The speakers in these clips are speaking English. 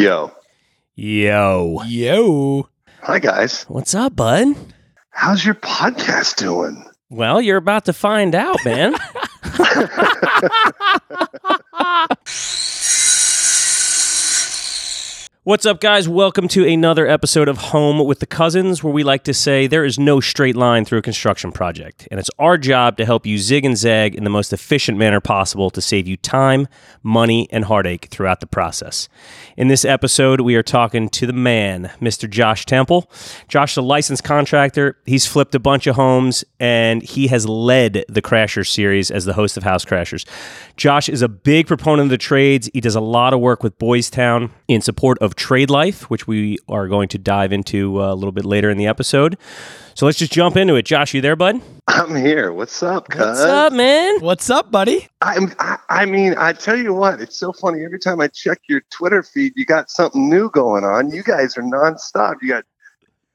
Yo. Yo. Yo. Hi, guys. What's up, bud? How's your podcast doing? Well, you're about to find out, man. What's up, guys? Welcome to another episode of Home with the Cousins, where we like to say there is no straight line through a construction project, and it's our job to help you zig and zag in the most efficient manner possible to save you time, money, and heartache throughout the process. In this episode, we are talking to the man, Mr. Josh Temple. Josh a licensed contractor. He's flipped a bunch of homes, and he has led the Crashers series as the host of House Crashers. Josh is a big proponent of the trades. He does a lot of work with Boys Town in support of Trade Life, which we are going to dive into uh, a little bit later in the episode. So let's just jump into it. Josh, you there, bud? I'm here. What's up, cuz? What's up, man? What's up, buddy? I'm, I, I mean, I tell you what, it's so funny. Every time I check your Twitter feed, you got something new going on. You guys are nonstop. You got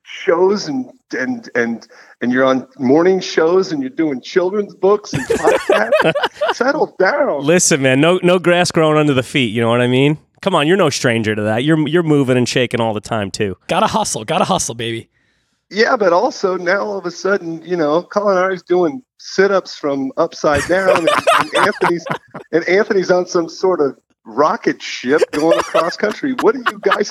shows and and and and you're on morning shows and you're doing children's books and podcasts. Settle down. Listen, man, no no grass growing under the feet. You know what I mean? Come on, you're no stranger to that. You're you're moving and shaking all the time too. Gotta hustle. Gotta hustle, baby. Yeah, but also now all of a sudden, you know, Colin Colaneri's doing sit-ups from upside down, and, and Anthony's and Anthony's on some sort of rocket ship going across country. What do you guys?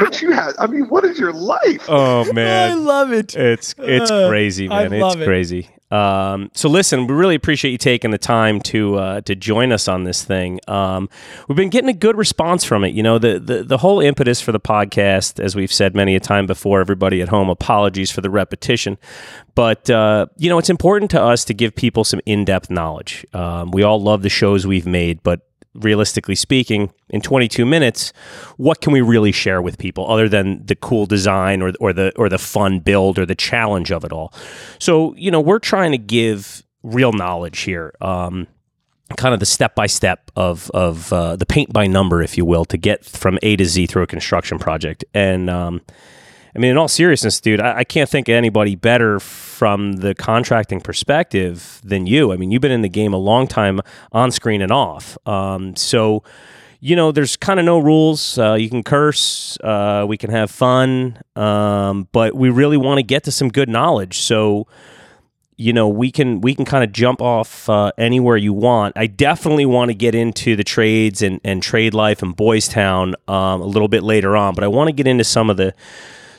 What you have? I mean, what is your life? Oh man, I love it. it's it's Uh, crazy, I man. love It's it. crazy. Um, so listen, we really appreciate you taking the time to uh, to join us on this thing. Um, we've been getting a good response from it. You know, the, the the whole impetus for the podcast, as we've said many a time before. Everybody at home, apologies for the repetition, but uh, you know, it's important to us to give people some in depth knowledge. Um, we all love the shows we've made, but realistically speaking, in 22 minutes, what can we really share with people other than the cool design or, or the or the fun build or the challenge of it all? So, you know, we're trying to give real knowledge here. Um, kind of the step by step of of uh, the paint by number, if you will, to get from A to Z through a construction project. And um, I mean, in all seriousness, dude, I, I can't think of anybody better from the contracting perspective than you. I mean, you've been in the game a long time, on screen and off. Um, so. You know, there's kind of no rules. Uh, you can curse, uh, we can have fun, um, but we really want to get to some good knowledge. So, you know we can we can kind of jump off uh, anywhere you want i definitely want to get into the trades and, and trade life and boys town um, a little bit later on but i want to get into some of the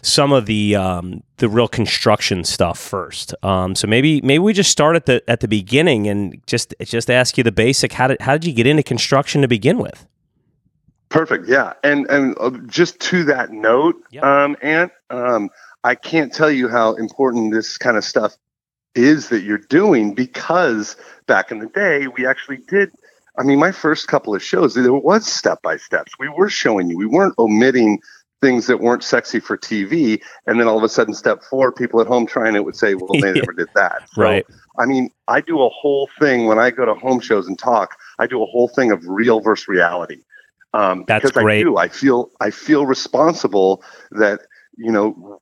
some of the um, the real construction stuff first um, so maybe maybe we just start at the at the beginning and just just ask you the basic how did how did you get into construction to begin with Perfect. Yeah, and and uh, just to that note, Yeah. um, Ant, um, I can't tell you how important this kind of stuff is that you're doing because back in the day, we actually did. I mean, my first couple of shows, there was step by steps. We were showing you. We weren't omitting things that weren't sexy for TV, and then all of a sudden, step four, people at home trying it would say, "Well, they never did that." So, right I mean, I do a whole thing when I go to home shows and talk. I do a whole thing of real versus reality. Um, That's because great. I do. I feel I feel responsible that you know,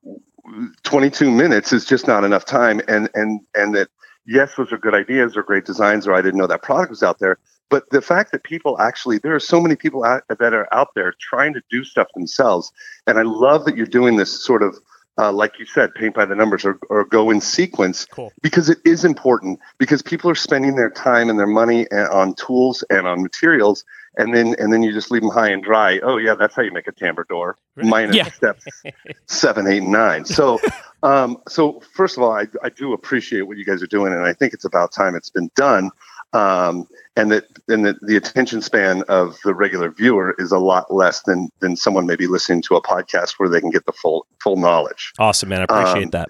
22 minutes is just not enough time, and and and that yes, those are good ideas or great designs, or I didn't know that product was out there. But the fact that people actually, there are so many people out, that are out there trying to do stuff themselves, and I love that you're doing this sort of. Uh, like you said, paint by the numbers or, or go in sequence cool. because it is important because people are spending their time and their money a- on tools and on materials. And then and then you just leave them high and dry. Oh yeah that's how you make a tambour door. Minus Yeah. steps. Seven eight and nine. So um so first of all I, I do appreciate what you guys are doing. And i think it's about time it's been done um and that and that the attention span of the regular viewer is a lot less than than someone maybe listening to a podcast where they can get the full full knowledge awesome man i appreciate Um, that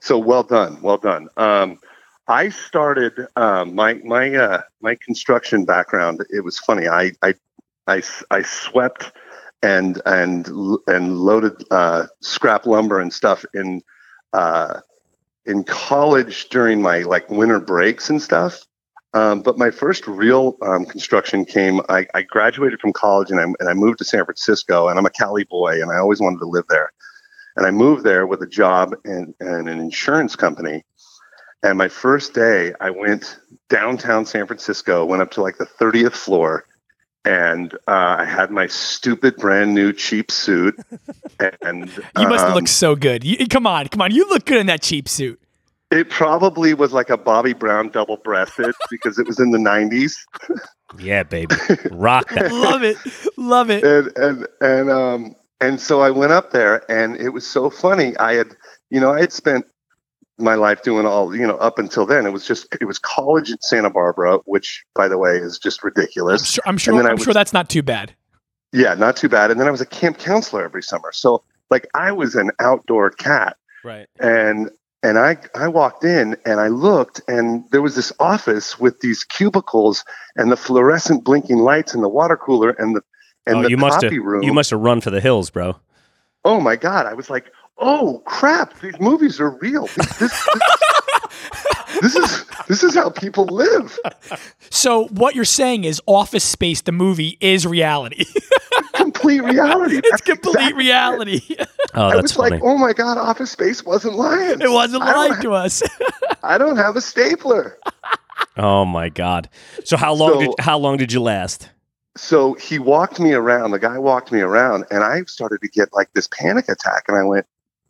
so well done, well done. Um, I started um, my my uh, my construction background. It was funny. I I I, I swept and and and loaded uh, scrap lumber and stuff in uh, in college during my like winter breaks and stuff. Um, but my first real um, construction came. I, I graduated from college and I and I moved to San Francisco. And I'm a Cali boy, and I always wanted to live there. And I moved there with a job in, in an insurance company. And my first day, I went downtown San Francisco, went up to like the 30th floor, and uh, I had my stupid brand new cheap suit, and You must um, look so good. You, come on, come on. You look good in that cheap suit. It probably was like a Bobby Brown double breasted because it was in the '90s, Yeah, baby. Rock that. Love it. Love it. and and and um and so I went up there, and it was so funny. I had, you know, I had spent my life doing all, you know, up until then. It was just it was college in Santa Barbara, which, by the way, is just I'm ridiculous. sure. I'm sure. I I'm was- sure that's not too bad. Yeah, not too bad. And then I was a camp counselor every summer, so like I was an outdoor cat. Right. and and I I walked in and I looked and there was this office with these cubicles and the fluorescent blinking lights and the water cooler and the and oh, the you must have copy room. you must have run for the hills, bro. oh my god! I was like, oh crap! These movies are real. This, this, this, this is this is how people live. So what you're saying is Office Space, the movie, is reality. Complete reality. it's That's complete exactly it. reality. Oh, I was funny. like, oh my god, Office Space wasn't lying. it wasn't I don't lying to us. I don't have a stapler. oh my god. So how long So- did how long did you last? so he walked me around the guy walked me around and i started to get like this panic attack and i went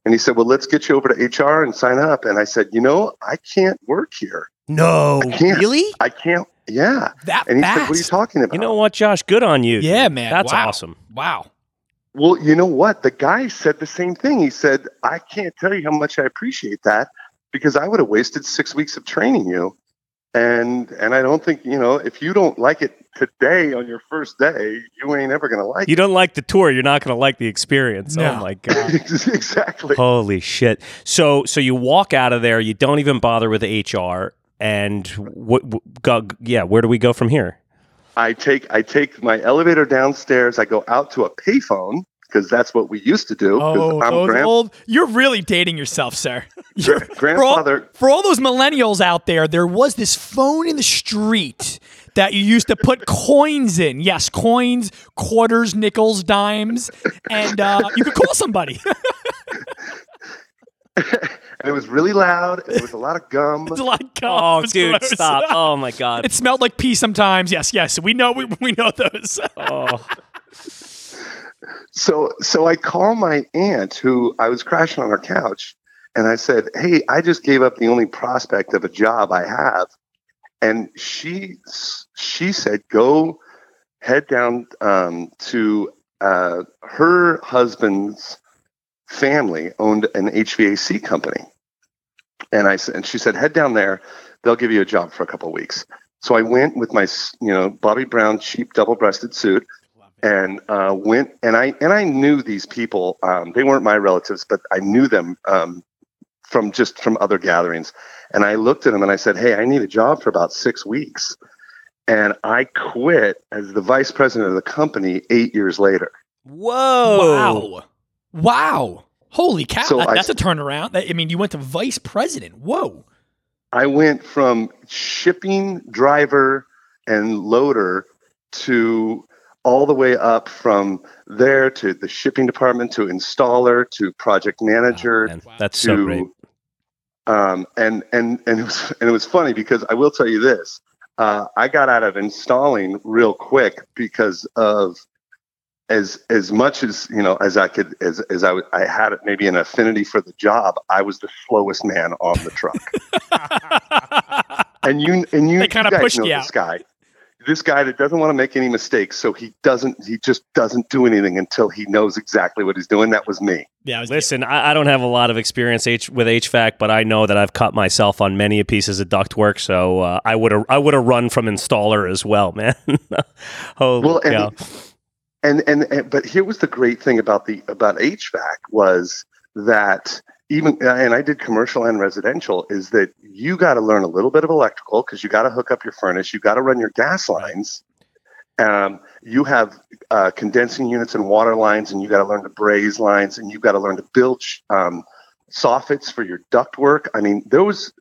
and he said well let's get you over to hr and sign up and i said you know i can't work here No, I can't. really? i can't yeah that and he fast. said what are you talking about You know what, Josh? Good on you. Yeah, man. That's Wow. awesome. wow. well you know what the guy said the same thing he said i can't tell you how much i appreciate that because i would have wasted six weeks of training you and and i don't think you know if you don't like it today on your first day you ain't ever gonna like it. You don't like the tour, you're not going to like the experience. Oh no. Oh my god. exactly Holy shit. So so you walk out of there, you don't even bother with HR and what what- go, yeah, where do we go from here? I take I take my elevator downstairs. I go out to a payphone because that's what we used to do. Oh, I'm those grand- old. You're really dating yourself, sir. You're- grandfather. For all, for all those millennials out there, there was this phone in the street that you used to put coins in. Yes, coins, quarters, nickels, dimes, and uh, you could call somebody. and it was really loud. It was a lot of gum. it's like, Oh, it's dude, gross. stop. Oh my god. It smelled like pee sometimes. Yes, yes, we know. We, we know those. Oh. So so I call my aunt who I was crashing on her couch, and I said, "Hey, I just gave up the only prospect of a job I have," and she she said, "Go head down um, to uh, her husband's family owned an HVAC company." And I and she said, head down there. They'll give you a job for a couple of weeks. So I went with my, you know, Bobby Brown cheap double-breasted suit, and uh, went. And I and I knew these people. Um, they weren't my relatives, but I knew them um, from just from other gatherings. And I looked at them and I said, "Hey, I need a job for about six weeks." And I quit as the vice president of the company eight years later. Whoa. Wow. Wow. Holy cow. So That- I- that's a turnaround. That- I mean, you went to vice president. Whoa. I went from shipping driver and loader to all the way up from there to the shipping department to installer to project manager Oh, that's so great. um, and and and it was and it was funny because I will tell you this. Uh, I got out of installing real quick because of as as much as you know as I could as as I, I had maybe an affinity for the job. I was the slowest man on the truck, and you and you, They kinda you pushed know you this guy. This guy that doesn't want to make any mistakes, so he doesn't. He just doesn't do anything until he knows exactly what he's doing. That was me. yeah. I was, Listen, I, I don't have a lot of experience H- with HVAC, but I know that I've cut myself on many pieces of ductwork, so uh, I would have I would have run from installer as well, man. Holy Well, and- cow. and, and and but here was the great thing about the about HVAC was that even and I did commercial and residential is that you got to learn a little bit of electrical because you got to hook up your furnace, you got to run your gas lines. Um, you have uh, condensing units and water lines, and you got to learn to braze lines, and you got to learn to build um, soffits for your duct work. I mean, there was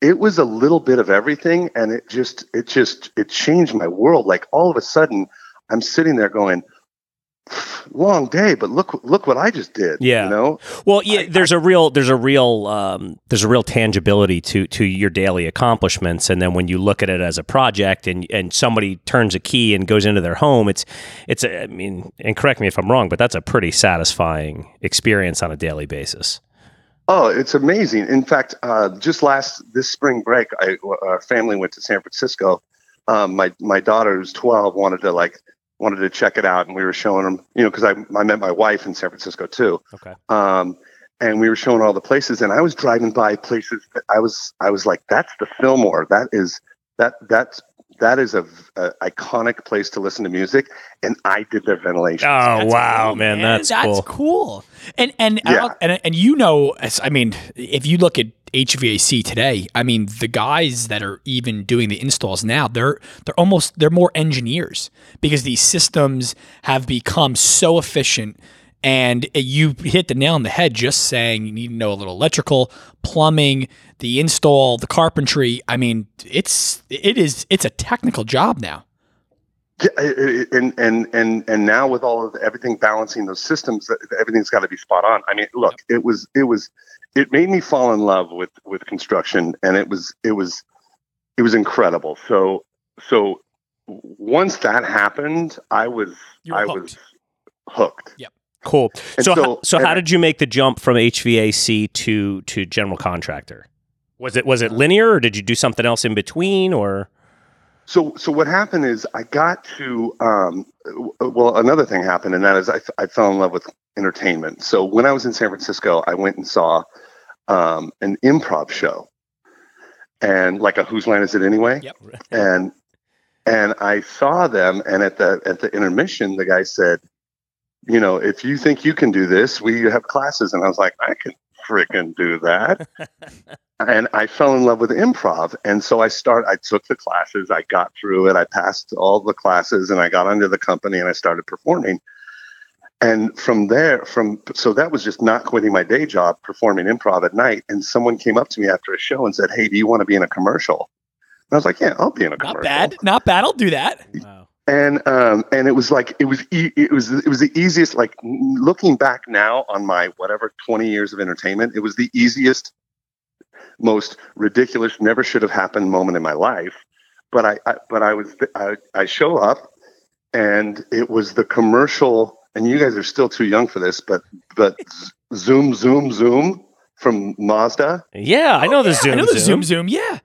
it was a little bit of everything, and it just it just it changed my world. Like all of a sudden, I'm sitting there going, long day, but look look what I just did. Yeah. you know. Well, yeah, I- there's a real there's a real um, there's a real tangibility to to your daily accomplishments, and then when you look at it as a project, and and somebody turns a key and goes into their home, it's it's a, I mean, and correct me if I'm wrong, but that's a pretty satisfying experience on a daily basis. Oh, it's amazing. In fact, uh, just last this spring break, I, our family went to San Francisco. Um, my my daughter, who's twelve, wanted to like wanted to check it out, and we were showing them, you know, because I I met my wife in San Francisco too. Okay. Um, and we were showing all the places, and I was driving by places that I was I was like, that's the Fillmore. That is that that's that is a, a iconic place to listen to music, and I did their ventilation. Oh That's wow, cool, man, that's, cool. cool. And and Yeah. and and you know, I mean, if you look at HVAC today, I mean, the guys that are even doing the installs now, they're they're almost they're more engineers because these systems have become so efficient. And you hit the nail on the head just saying you need to know a little electrical, plumbing, the install, the carpentry. I mean, it's it is it's a technical job now. Yeah, and and and and now with all of everything balancing those systems, everything's got to be spot on. I mean, look, it was it was it made me fall in love with with construction, and it was it was it was incredible. So so once that happened, I was I hooked. was hooked. Cool. And So, so- ho- so how did you make the jump from HVAC to to general contractor? Was it was it linear, or did you do something else in between, or So, so what happened is I got to, um, well, another thing happened, and that is I, I fell in love with entertainment. So when I was in San Francisco, I went and saw um, an improv show, and like a Whose Line Is It Anyway? Yep. And and I saw them, and at the at the intermission, the guy said, you know, if you think you can do this, we have classes, and I was like, I can freaking do that. and I fell in love with improv. And so I start I took the classes, I got through it, I passed all the classes and I got under the company and I started performing. And from there, from so that was just not quitting my day job, performing improv at night. And someone came up to me after a show and said, Hey, do you want to be in a commercial? And I was like, Yeah, I'll be in a commercial. Not bad. Not bad. I'll do that. wow. And um, and it was like it was e- it was it was the easiest. Like looking back now on my whatever twenty years of entertainment, it was the easiest, most ridiculous, never should have happened moment in my life. But I, I but I was I, I show up, and it was the commercial. And you guys are still too young for this, but but zoom zoom zoom from Mazda. Yeah, I know the zoom. I know the zoom. zoom zoom. Yeah.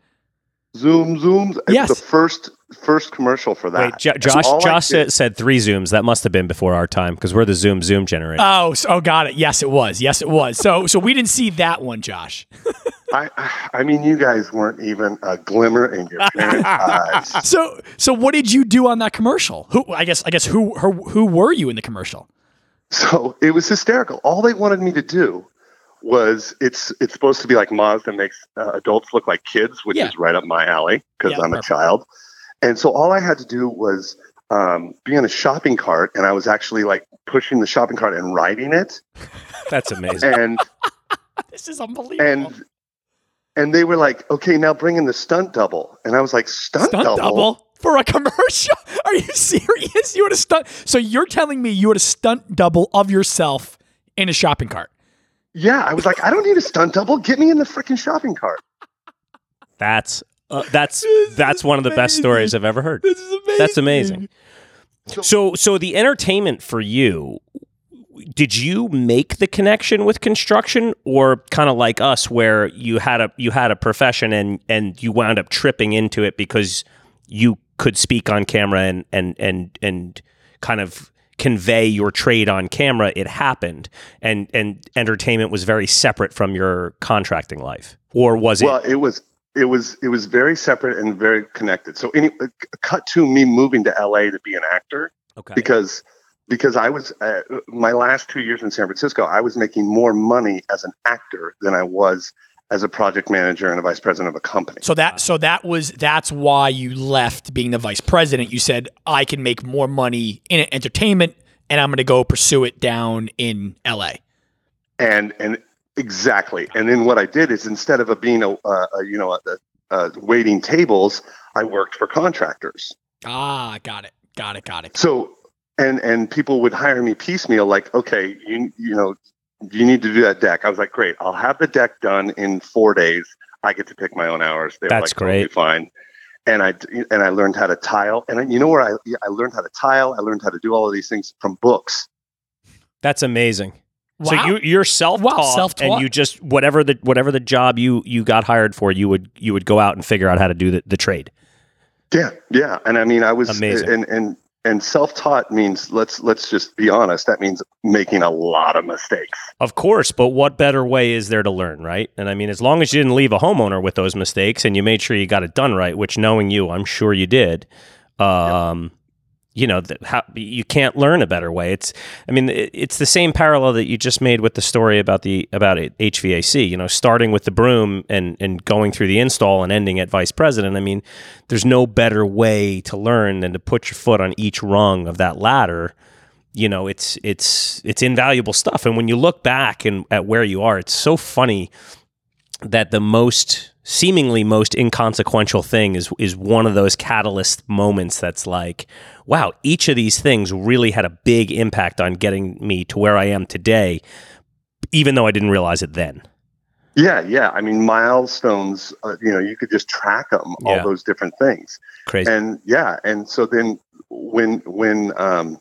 Zoom zooms. It was Yes. the first first commercial for that. Wait, Jo- Josh. all Josh did- said, said three zooms. That must have been before our time because we're the zoom zoom generation. Oh, so, oh, got it. Yes, it was. Yes, it was. So, so we didn't see that one, Josh. I, I mean, you guys weren't even a glimmer in your parents' eyes. So, so what did you do on that commercial? Who? I guess. I guess who? Who, who were you in the commercial? So it was hysterical. All they wanted me to do was it's it's supposed to be like Mazda makes uh, adults look like kids, which Yeah. is right up my alley because Yeah, I'm perfect. a child. And so all I had to do was um, be in a shopping cart, and I was actually like pushing the shopping cart and riding it, That's amazing. and This is unbelievable. and and they were like, "Okay, now bring in the stunt double," and I was like, "Stunt, stunt double? double? for a commercial? Are you serious? You had a stunt. So you're telling me you had a stunt double of yourself in a shopping cart? Yeah, I was like, "I don't need a stunt double. Get me in the freaking shopping cart." That's uh, that's that's is one of the best stories I've ever heard. This is amazing. That's amazing. So so the entertainment for you did you make the connection with construction or kind of like us where you had a you had a profession and and you wound up tripping into it because you could speak on camera and and and and kind of convey your trade on camera it happened and and entertainment was very separate from your contracting life or was it Well, it was it was it was very separate and very connected. So any cut to me moving to LA to be an actor okay because because I was uh, my last 2 years in San Francisco, I was making more money as an actor than I was as a project manager and a vice president of a company. So that so that was that's why you left being the vice president. You said I can make more money in entertainment, and I'm going to go pursue it down in L.A. and and exactly. And then what i did is instead of a being a, a, a you know a, a, waiting tables i worked for contractors. Ah, got it, got it, got it. so and and people would hire me piecemeal like okay you you know you need to do that deck. I was like great i'll have the deck done in four days. I get to pick my own hours. They That's like totally great. fine. And i and i learned how to tile. And I, you know where i i learned how to tile? I learned how to do all of these things from books. That's amazing. So you you're self-taught, Wow, self-taught. and you just whatever the whatever the job you you got hired for, you would you would go out and figure out how to do the, the trade. yeah yeah and i mean i was Amazing. and and and self-taught means let's let's just be honest that means making a lot of mistakes Of course, but what better way is there to learn, right? And I mean, as long as you didn't leave a homeowner with those mistakes and you made sure you got it done right, which knowing you, I'm sure you did. Um, you know, that how, you can't learn a better way. It's, I mean, it, it's the same parallel that you just made with the story about the about HVAC. You know, starting with the broom and and going through the install and ending at vice president. I mean, there's no better way to learn than to put your foot on each rung of that ladder you know it's it's it's invaluable stuff and when you look back and at where you are it's so funny that the most seemingly most inconsequential thing is is one of those catalyst moments that's like wow each of these things really had a big impact on getting me to where I am today even though I didn't realize it then. Yeah yeah. I mean milestones uh, you know you could just track them all Yeah. those different things. Crazy. And yeah and so then when when um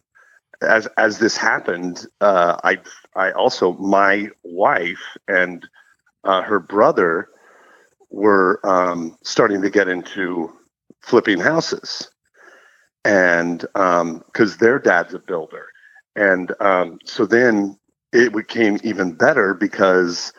as as this happened uh i i also my wife and uh, her brother were um starting to get into flipping houses and um because their dad's a builder and um so then it became even better because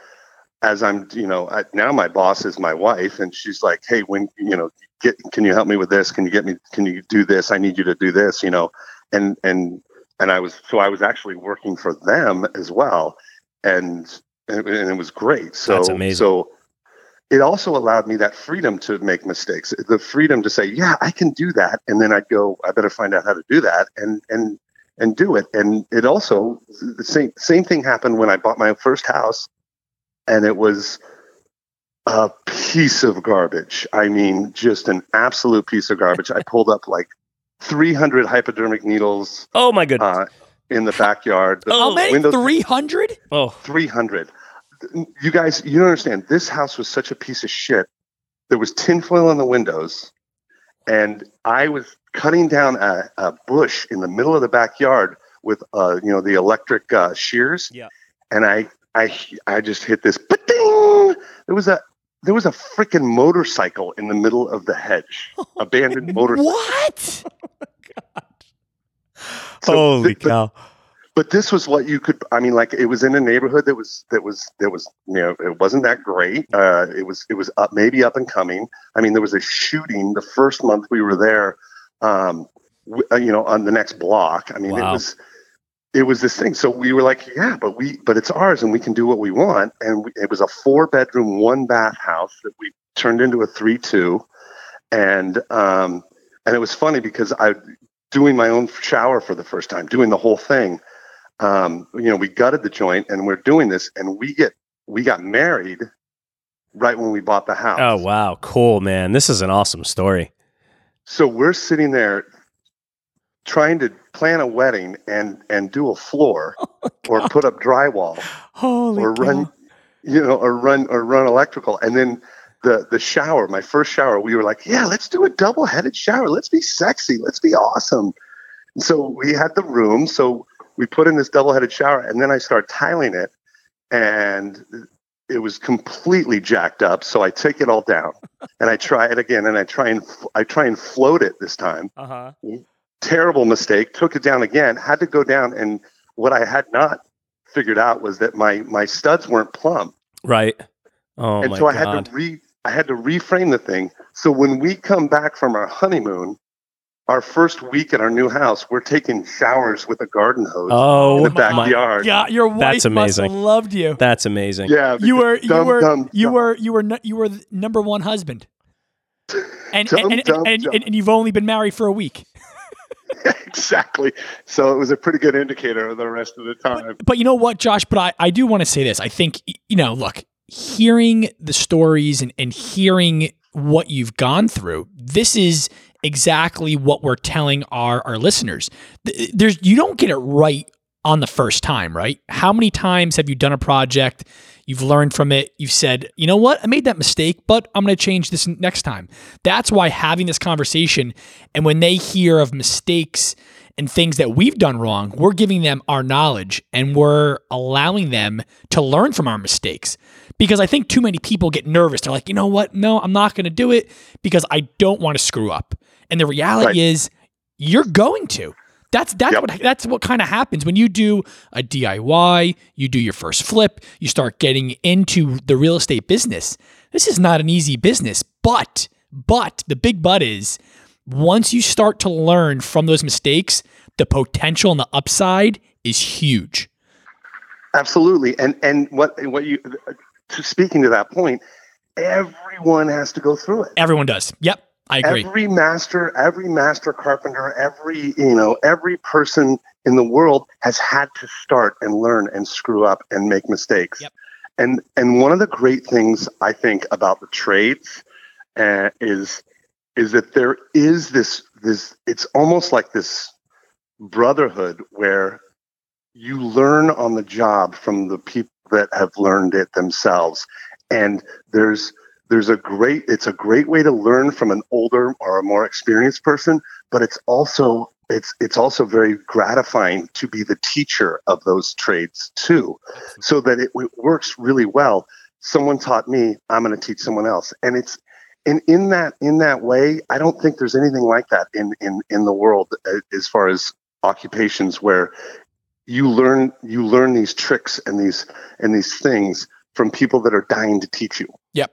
as I'm, you know, I, now my boss is my wife, and she's like, "Hey, when you know, get, can you help me with this? Can you get me? Can you do this? I need you to do this, you know." And and and I was so I was actually working for them as well, and and, and it was great. So That's amazing. so it also allowed me that freedom to make mistakes, the freedom to say, "Yeah, I can do that," and then I'd go, "I better find out how to do that," and and and do it. And it also the same same thing happened when I bought my first house and it was a piece of garbage. I mean, just an absolute piece of garbage. I pulled up like 300 hypodermic needles oh my goodness uh, in the backyard. The Oh, How many? windows- 300? oh 300. You guys, you don't understand. This house was such a piece of shit. There was tinfoil on the windows, and I was cutting down a, a bush in the middle of the backyard with, uh, you know, the electric uh, shears. Yeah. And I, I, I just hit this. Ba-ding! There was a, there was a freaking motorcycle in the middle of the hedge, abandoned motorcycle. What? So holy th- but- cow. but this was what you could i mean like it was in a neighborhood that was that was that was you know it wasn't that great. Uh it was it was up maybe up and coming. I mean there was a shooting the first month we were there um w- uh, you know on the next block. I mean it was it was this thing. So we were like yeah but we but it's ours and we can do what we want. And we, it was a four bedroom one bath house that we turned into a three two. And um and it was funny because i doing my own shower for the first time doing the whole thing um, you know, we gutted the joint and we're doing this and we get, we got married right when we bought the house. oh wow cool man this is an awesome story So we're sitting there trying to plan a wedding and, and do a floor or put up drywall Holy or cow. run, you know, or run, or run electrical. And then the, the shower, my first shower, we were like, yeah, let's do a double headed shower. Let's be sexy. Let's be awesome. So we had the room. So we put in this double headed shower and then I start tiling it and it was completely jacked up. So I take it all down and I try it again and I try and, I try and float it this time uh-huh terrible mistake took it down again had to go down and what i had not figured out was that my my studs weren't plumb right oh and so i god had to re i had to reframe the thing so when we come back from our honeymoon our first week at our new house we're taking showers with a garden hose oh in the my backyard Yeah, your wife That's must have amazing. loved you. that's amazing yeah You were you were dumb, you dumb. were you were nu- you were the number one husband. And Dumb, and, and, and, dumb. and, and you've only been married for a week. exactly so it was a pretty good indicator of the rest of the time But you know what, Josh? But I, I do want to say this. I think, you know, look, hearing the stories and, and hearing what you've gone through, this is exactly what we're telling our our listeners. There's you don't get it right on the first time, right? How many times have you done a project? You've learned from it. You've said, you know what? I made that mistake, but I'm going to change this next time. That's why having this conversation and when they hear of mistakes and things that we've done wrong, we're giving them our knowledge and we're allowing them to learn from our mistakes. Because I think too many people get nervous. They're like, you know what? No, I'm not going to do it because I don't want to screw up. And the reality Right. is, you're going to. That's that's Yep. what that's what kind of happens when you do a DIY, you do your first flip, you start getting into the real estate business. This is not an easy business, but but the big but is once you start to learn from those mistakes, the potential and the upside is huge. Absolutely. And and what what you to speaking to that point, everyone has to go through it. Everyone does. Yep, I agree. Every master, every master carpenter, every you know, every person in the world has had to start and learn and screw up and make mistakes. Yep. And and one of the great things I think about the trades uh, is is that there is this this it's almost like this brotherhood where you learn on the job from the people that have learned it themselves. And there's there's a great it's a great way to learn from an older or a more experienced person but it's also it's it's also very gratifying to be the teacher of those trades too. So that it, it works really well. Someone taught me i'm going to teach someone else. And it's and in that in that way i don't think there's anything like that in in in the world uh, as far as occupations where you learn you learn these tricks and these and these things from people that are dying to teach you Yep.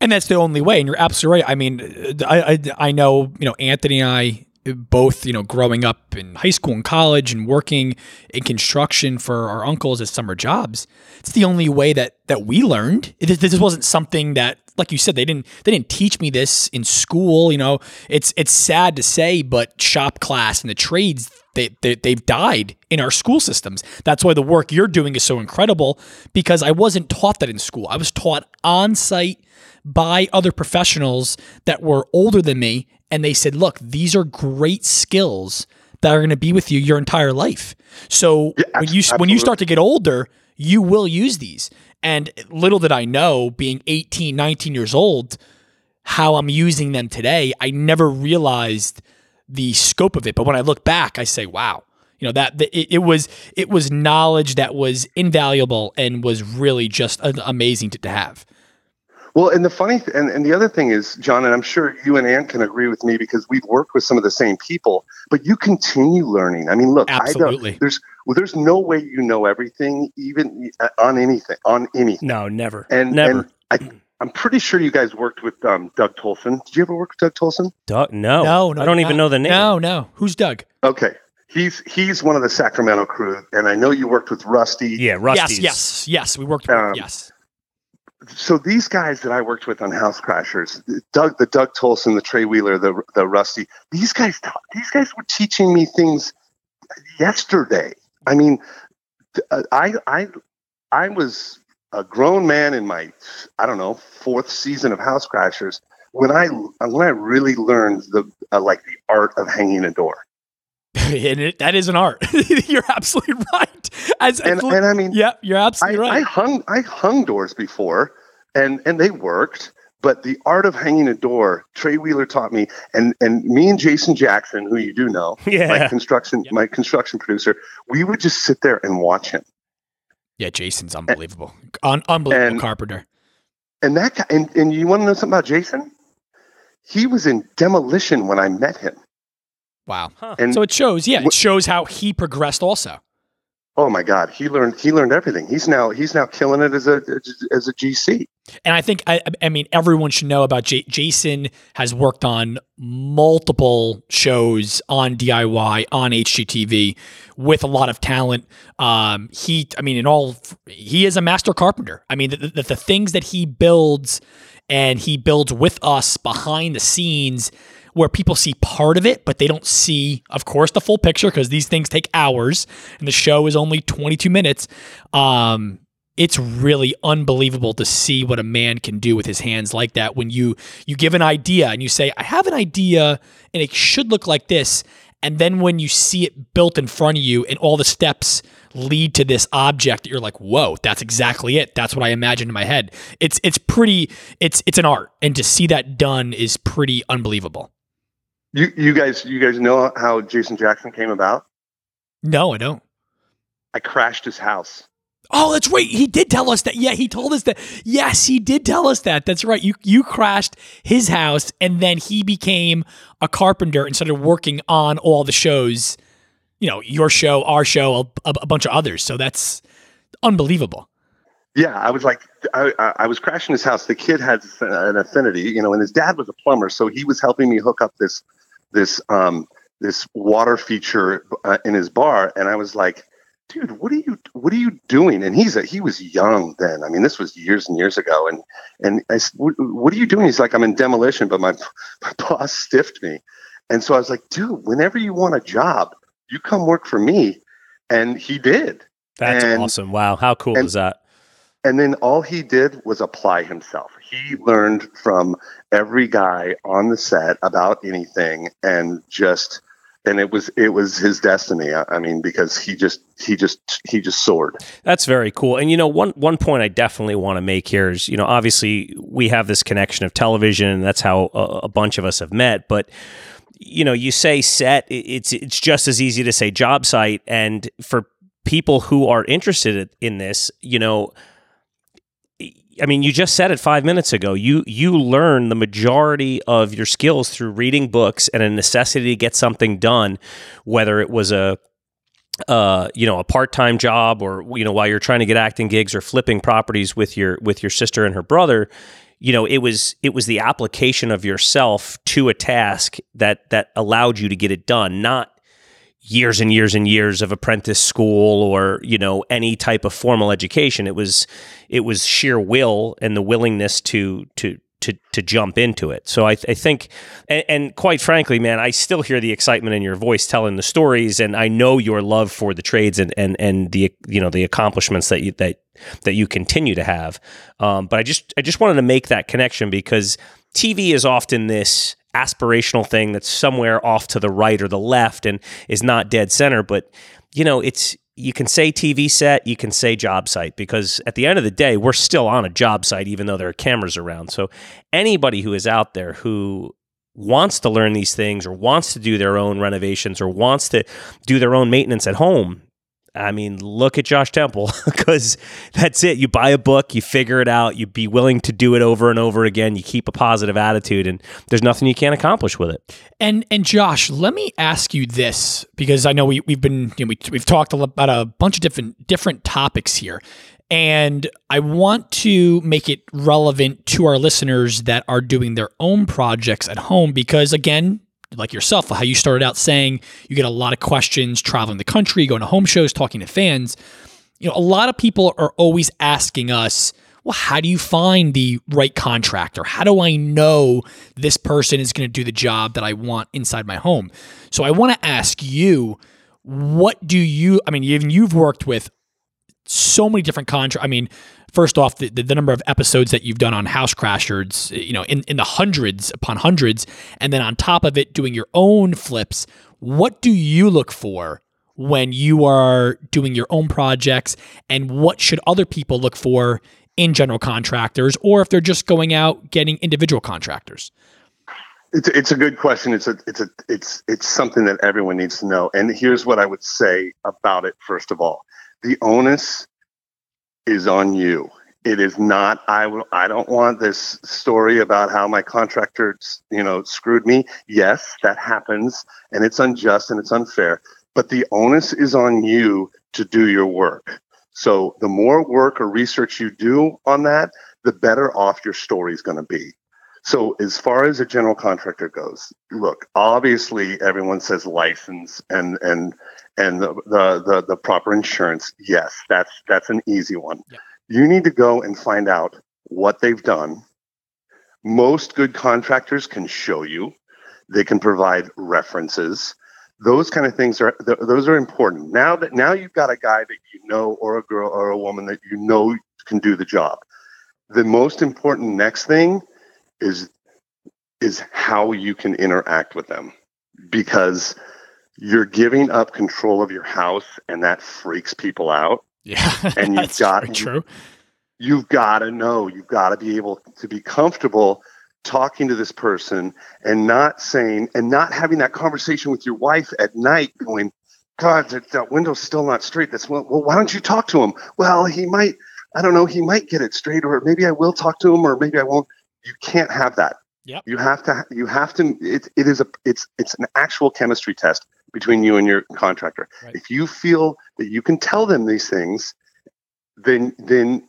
And that's the only way. And you're absolutely right. I mean, I, I, I know, you know, Anthony and I both, you know, growing up in high school and college and working in construction for our uncles as summer jobs. It's the only way that that we learned. This wasn't something that, like you said, they didn't they didn't teach me this in school. You know, it's it's sad to say, but shop class and the trades they, they they've died in our school systems. That's why the work you're doing is so incredible because I wasn't taught that in school. I was taught on site by other professionals that were older than me and they said, "Look, these are great skills that are going to be with you your entire life." So Yeah, when you abs- when you start to get older, you will use these. And little did I know being 18, 19 years old how I'm using them today. I never realized the scope of it, but when I look back, I say, "Wow." You know that that it, it was it was knowledge that was invaluable and was really just uh, amazing to, to have. Well, and the funny th- and, and the other thing is, John, and I'm sure you and Ann can agree with me because we've worked with some of the same people, but you continue learning. I mean, look, I Absolutely. don't, there's well, there's no way you know everything, even uh, on anything, on anything. No, never. And never. and I, I'm pretty sure you guys worked with um, Doug Tolson. Did you ever work with Doug Tolson? Doug, no, No, no, I don't even know the name. No, no. Who's Doug? Okay, he's he's one of the Sacramento crew, and I know you worked with Rusty. Yeah, Rusty. Yes, yes, yes. We worked. With, Um, yes. So these guys that I worked with on House Crashers, Doug, the Doug Tolson, the Trey Wheeler, the the Rusty, these guys, these guys were teaching me things yesterday. I mean, uh, I I I was a grown man in my I don't know fourth season of House Crashers when I when I really learned the uh, like the art of hanging a door. and it, that is an art. you're absolutely right. As, And as- and I mean, yeah, you're I, absolutely I right. hung I hung doors before, and and they worked. But the art of hanging a door, Trey Wheeler taught me, and and me and Jason Jackson, who you do know, yeah. my construction Yep. my construction producer, we would just sit there and watch him. yeah, Jason's unbelievable. Un- unbelievable and- carpenter. And that guy, and, and you want to know something about Jason? He was in demolition when I met him. Wow. Huh. And So it shows. Yeah, it Wh- shows how he progressed. Also. oh my God, he learned he learned everything. He's now he's now killing it as a as a GC. And I think I, I mean everyone should know about J- Jason has worked on multiple shows on DIY on HGTV with a lot of talent. Um, he, I mean, in all, he is a master carpenter. I mean, the, the, the things that he builds and he builds with us behind the scenes. Where people see part of it, but they don't see, of course, the full picture because these things take hours, and the show is only 22 minutes. Um, it's really unbelievable to see what a man can do with his hands like that when you you give an idea and you say i have an idea and it should look like this and then when you see it built in front of you and all the steps lead to this object you're like whoa that's exactly it. That's what i imagined in my head. It's it's pretty it's it's an art and to see that done is pretty unbelievable You you guys you guys know how Jason Jackson came about? no i don't I crashed his house. Oh, that's right. He did tell us that. Yeah, he told us that. Yes, he did tell us that. That's right. You you crashed his house and then he became a carpenter and started working on all the shows. You know, your show, our show, a, a bunch of others. So that's unbelievable. Yeah, I was like, I, I I was crashing his house. The kid had an affinity, you know, and his dad was a plumber, so he was helping me hook up this this um this water feature uh, in his bar, and I was like, dude, what are you what are you doing? And he's a he was young then. I mean, this was years and years ago, and and I said, what, what are you doing? He's like, I'm in demolition, but my, my boss stiffed me, and so I was like, dude, whenever you want a job, you come work for me, and he did. That's And- awesome. Wow. How cool and- is that? And then all he did was apply himself. He learned from every guy on the set about anything and just and it was it was his destiny. I, mean because he just he just he just soared. That's very cool. And you know, one one point I definitely want to make here is, you know, obviously we have this connection of television, and that's how a, a bunch of us have met. But you know, you say set, it's it's just as easy to say job site. And for people who are interested in this, you know, I mean, you just said it five minutes ago. You you learn the majority of your skills through reading books and a necessity to get something done, whether it was a uh, you know, a part-time job or you know, while you're trying to get acting gigs or flipping properties with your with your sister and her brother, you know, it was it was the application of yourself to a task that that allowed you to get it done, not years and years and years of apprentice school or you know any type of formal education. It was it was sheer will and the willingness to to to to jump into it. So i, I think and, and quite frankly man i still hear the excitement in your voice telling the stories and i know your love for the trades and and and the you know the accomplishments that you that that you continue to have. Um, but i just i just wanted to make that connection because tv is often this aspirational thing that's somewhere off to the right or the left and is not dead center. But, you know, it's, you can say TV set, you can say job site, because at the end of the day, we're still on a job site, even though there are cameras around. So anybody who is out there who wants to learn these things or wants to do their own renovations or wants to do their own maintenance at home, I mean, look at Josh Temple because that's it. You buy a book, you figure it out, you be willing to do it over and over again, you keep a positive attitude, and there's nothing you can't accomplish with it. And and Josh, let me ask you this because I know we we've been you know, we we've talked about a bunch of different different topics here. And I want to make it relevant to our listeners that are doing their own projects at home because again, like yourself, how you started out saying you get a lot of questions traveling the country, going to home shows, talking to fans. You know, a lot of people are always asking us, well, how do you find the right contractor? How do I know this person is going to do the job that I want inside my home? So I want to ask you, what do you, I mean, even you've worked with so many different contracts. I mean, first off, the, the, number of episodes that you've done on House Crashers, you know, in, in the hundreds upon hundreds. And then on top of it, doing your own flips. What do you look for when you are doing your own projects? And what should other people look for in general contractors or if they're just going out getting individual contractors? It's it's a good question. It's a it's a it's it's something that everyone needs to know. And here's what I would say about it. First of all, the onus is on you. It is not. I will. I don't want this story about how my contractor, you know, screwed me. Yes, that happens, and it's unjust and it's unfair. But the onus is on you to do your work. So the more work or research you do on that, the better off your story is going to be. So as far as a general contractor goes, look, obviously everyone says license and and and the the the, the proper insurance. Yes, that's that's an easy one. Yeah. You need to go and find out what they've done. Most good contractors can show you. They can provide references. those kind of things are th- those are important. Now that now you've got a guy that you know, or a girl, or a woman that you know can do the job. The most important next thing is is how you can interact with them, because you're giving up control of your house, and that freaks people out. Yeah, And you've that's got- true. you've got to know you've got to be able to be comfortable talking to this person and not saying and not having that conversation with your wife at night going god that, that window's still not straight that's well, well why don't you talk to him well he might i don't know he might get it straight or maybe i will talk to him or maybe i won't you can't have that Yep. you have to you have to it, it is a it's it's an actual chemistry test between you and your contractor Right. if you feel that you can tell them these things then then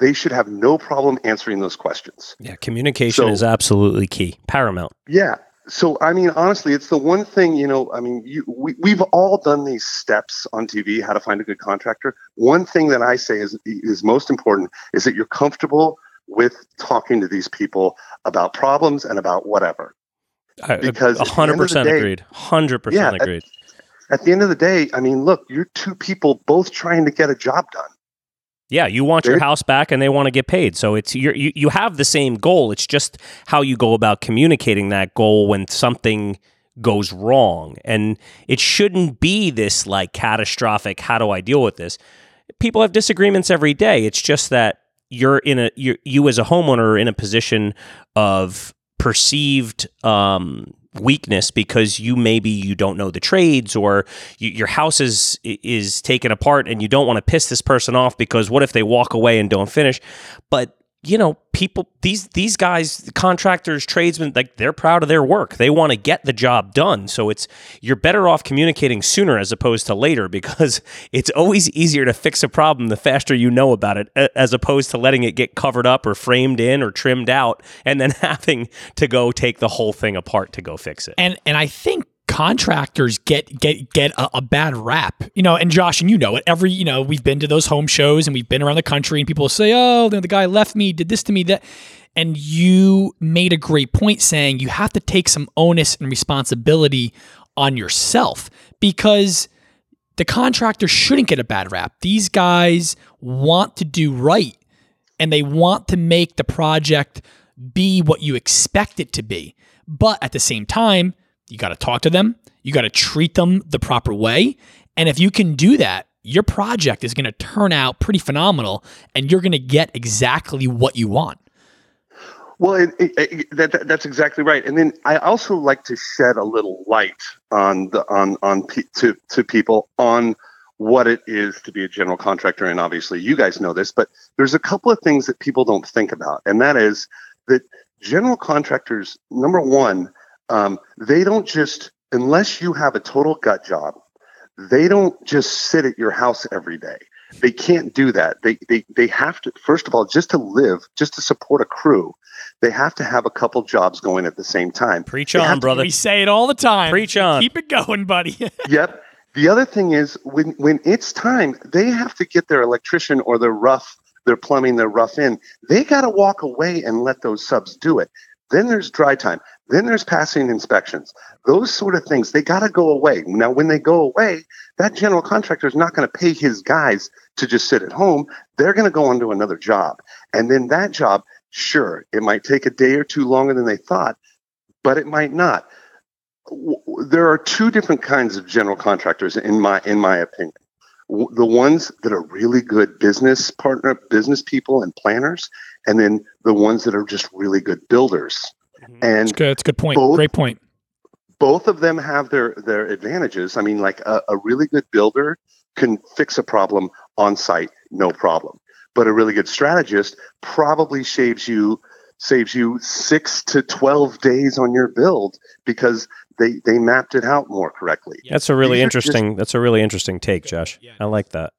they should have no problem answering those questions. Yeah, communication So- is absolutely key, paramount. Yeah. So I mean, honestly, it's the one thing you know. I mean, you, we we've all done these steps on TV, how to find a good contractor. One thing that I say is is most important is that you're comfortable with talking to these people about problems and about whatever. Because a hundred end of the percent day- agreed. Hundred Yeah, percent at- agreed. At the end of the day, I mean, look, you're two people both trying to get a job done. Yeah, you want your house back, and they want to get paid. So it's you're, you you have the same goal. It's just how you go about communicating that goal when something goes wrong, and it shouldn't be this like catastrophic. How do I deal with this? People have disagreements every day. It's just that you're in a you you as a homeowner are in a position of perceived um, weakness because you maybe you don't know the trades or you, your house is is taken apart and you don't want to piss this person off because what if they walk away and don't finish? But you know people these these guys contractors tradesmen like they're proud of their work. They want to get the job done. So it's you're better off communicating sooner as opposed to later because it's always easier to fix a problem the faster you know about it as opposed to letting it get covered up or framed in or trimmed out and then having to go take the whole thing apart to go fix it. And and I think contractors get get get a, a bad rap, you know. And Josh, and you know it. Every you know, we've been to those home shows and we've been around the country, and people say, "Oh, the guy left me, did this to me, that." And you made a great point saying you have to take some onus and responsibility on yourself because the contractor shouldn't get a bad rap. These guys want to do right and they want to make the project be what you expect it to be. But at the same time, you got to talk to them, you got to treat them the proper way. And if you can do that, your project is going to turn out pretty phenomenal and you're going to get exactly what you want. Well, it, it, it, that, that- that's exactly right. And then I also like to shed a little light on the on on pe- to to people on what it is to be a general contractor. And obviously, you guys know this, but there's a couple of things that people don't think about, and that is that general contractors, number one, um, they don't just unless you have a total gut job, they don't just sit at your house every day. They can't do that. They, they they have to first of all just to live, just to support a crew, they have to have a couple jobs going at the same time. preach They have on to brother We say it all the time. Preach on. Keep it going, buddy. yep. The other thing is when when it's time, they have to get their electrician or their rough, their plumbing, their rough in. They got to walk away and let those subs do it. Then there's dry time. Then there's passing inspections. Those sort of things, they got to go away. Now, when they go away, that general contractor is not going to pay his guys to just sit at home. They're going to go on to another job. And then that job, sure, it might take a day or two longer than they thought, but it might not. There are two different kinds of general contractors, in my in my opinion. W- The ones that are really good business partner, business people, and planners, and then the ones that are just really good builders. Mhm. And That's good. That's a good point. Both- Great point. both of them have their their advantages. I mean, like a, a really good builder can fix a problem on site, no problem. But a really good strategist probably saves you saves you six to twelve days on your build because they they mapped it out more correctly. That's a really These are just- interesting. that's a really interesting take, Josh. Yeah. I like that.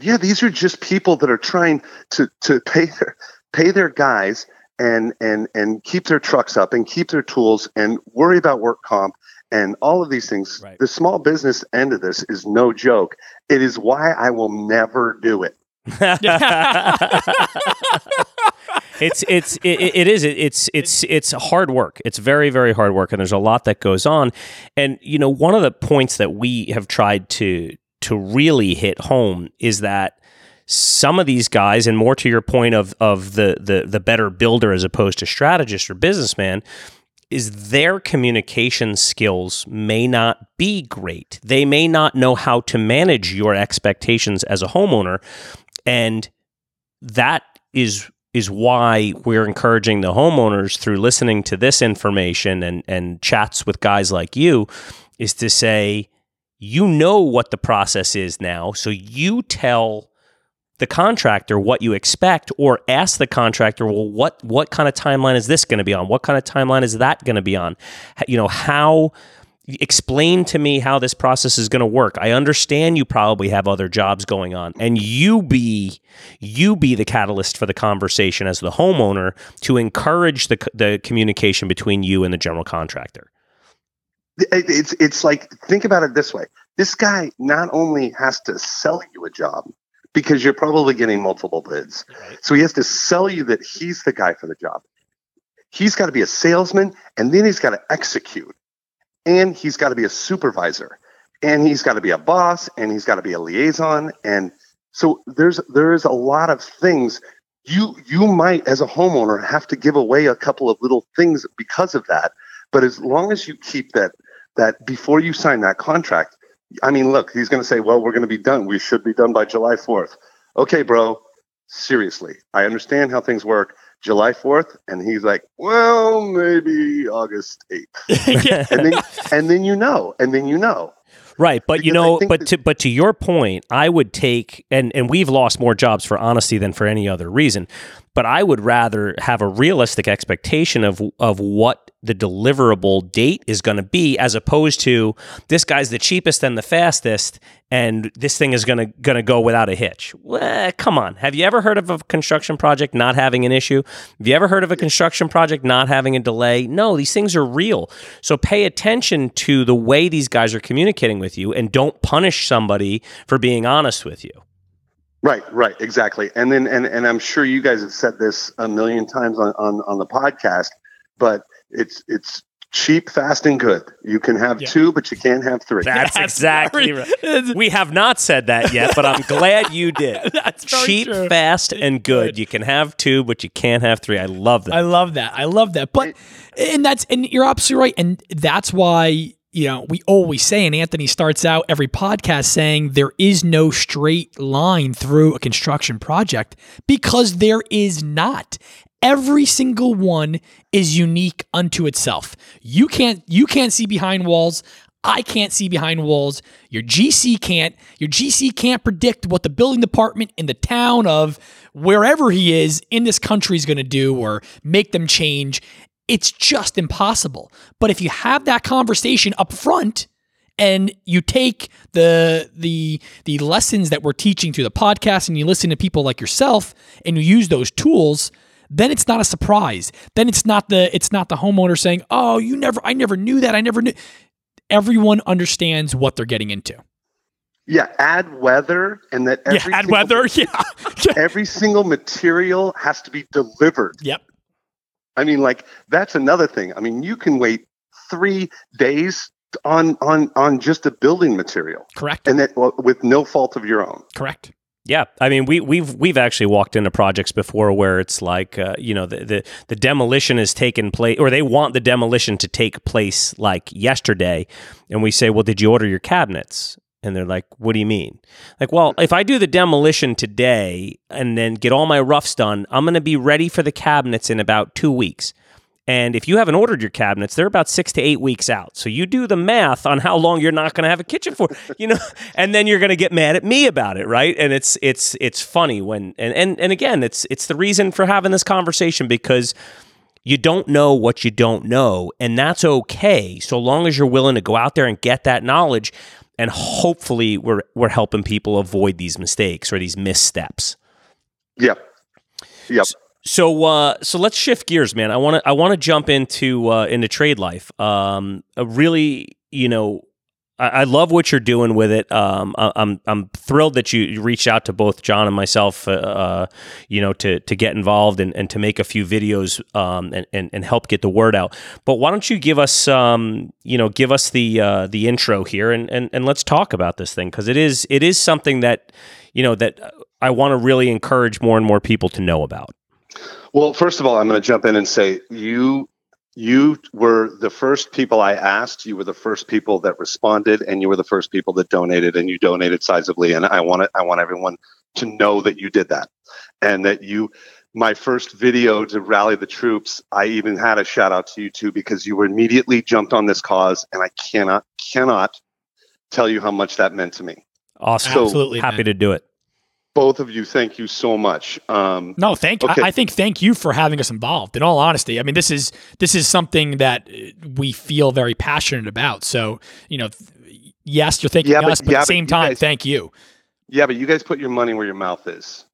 Yeah, these are just people that are trying to to pay their pay their guys and and and keep their trucks up and keep their tools and worry about work comp and all of these things. Right. The small business end of this is no joke. It is why I will never do it. it's it's it, it is it's it's it's hard work. It's very very hard work, and there's a lot that goes on. And you know, one of the points that we have tried to to really hit home is that some of these guys, and more to your point of of the the the better builder as opposed to strategist or businessman, is their communication skills may not be great. They may not know how to manage your expectations as a homeowner, and that is is why we're encouraging the homeowners through listening to this information and and chats with guys like you is to say you know what the process is now. So you tell the contractor what you expect or ask the contractor well what what kind of timeline is this going to be on? What kind of timeline is that going to be on? You know how explain to me how this process is going to work i understand you probably have other jobs going on and you be you be the catalyst for the conversation as the homeowner to encourage the, the communication between you and the general contractor it's it's like think about it this way this guy not only has to sell you a job because you're probably getting multiple bids. Right. So he has to sell you that he's the guy for the job. He's got to be a salesman and then he's got to execute. And he's got to be a supervisor. And he's got to be a boss and he's got to be a liaison and so there's there's a lot of things you you might as a homeowner have to give away a couple of little things because of that. But as long as you keep that that before you sign that contract, I mean, look, he's going to say, well, we're going to be done. We should be done by July 4th. Okay, bro, seriously, I understand how things work. July 4th. And he's like, well, maybe August 8th. and, then, and then you know, and then you know. Right, but because you know, but to but to your point, I would take and and we've lost more jobs for honesty than for any other reason. But I would rather have a realistic expectation of of what the deliverable date is going to be as opposed to this guy's the cheapest and the fastest and this thing is going to going to go without a hitch. Well, come on. Have you ever heard of a construction project not having an issue? Have you ever heard of a construction project not having a delay? No, these things are real. So pay attention to the way these guys are communicating with you and don't punish somebody for being honest with you. Right, right, exactly. And then and and I'm sure you guys have said this a million times on on, on the podcast, but it's it's cheap, fast, and good. You can have yeah. two, but you can't have three. That's, That's exactly very, right. We have not said that yet, but I'm glad you did. That's cheap, true. fast, and good. You can have two, but you can't have three. I love that. I love that. I love that. But and that's and you're absolutely right. And that's why you know, we always say, and Anthony starts out every podcast saying there is no straight line through a construction project because there is not. Every single one is unique unto itself. You can't you can't see behind walls. I can't see behind walls. Your GC can't. Your GC can't predict what the building department in the town of wherever he is in this country is going to do or make them change. It's just impossible. But if you have that conversation up front, and you take the the the lessons that we're teaching through the podcast and you listen to people like yourself and you use those tools then it's not a surprise. Then it's not the it's not the homeowner saying, "Oh, you never I never knew that. I never knew." Everyone understands what they're getting into. Yeah, add weather and that every yeah, add weather, yeah. every single material has to be delivered. Yep. I mean like that's another thing. I mean, you can wait 3 days on on on just a building material. Correct. And that well, with no fault of your own. Correct. Yeah, I mean, we, we've we've actually walked into projects before where it's like, uh, you know, the, the the demolition has taken place, or they want the demolition to take place like yesterday, and we say, well, did you order your cabinets? And they're like, what do you mean? Like, well, if I do the demolition today and then get all my roughs done, I'm going to be ready for the cabinets in about two weeks. And if you haven't ordered your cabinets, they're about six to eight weeks out. So you do the math on how long you're not going to have a kitchen for, you know, and then you're going to get mad at me about it, right? And it's it's it's funny when and and and again, it's it's the reason for having this conversation because you don't know what you don't know, and that's okay so long as you're willing to go out there and get that knowledge. And hopefully, we're we're helping people avoid these mistakes or these missteps. Yep. Yep. So, so uh, so let's shift gears, man. I want to I want to jump into uh, into trade life. Um, a really, you know, I, I love what you're doing with it. Um, I, I'm I'm thrilled that you, you reached out to both John and myself. Uh, uh, you know, to to get involved and, and to make a few videos um, and, and and help get the word out. But why don't you give us um, you know, give us the uh, the intro here and, and and let's talk about this thing because it is it is something that you know that I want to really encourage more and more people to know about. Well, first of all, I'm going to jump in and say you you were the first people I asked. You were the first people that responded, and you were the first people that donated, and you donated sizably. And I want it, I want everyone to know that you did that, and that you. My first video to rally the troops, I even had a shout out to you too because you were immediately jumped on this cause, and I cannot cannot tell you how much that meant to me. Awesome, So, Absolutely, happy man. to do it. Both of you, thank you so much. Um, No, thank. Okay. I, I think thank you for having us involved. In all honesty, I mean this is this is something that uh, we feel very passionate about. So you know, th- yes, you're thanking Yeah, but- us, but yeah, at the same time, guys- thank you. yeah, but you guys put your money where your mouth is.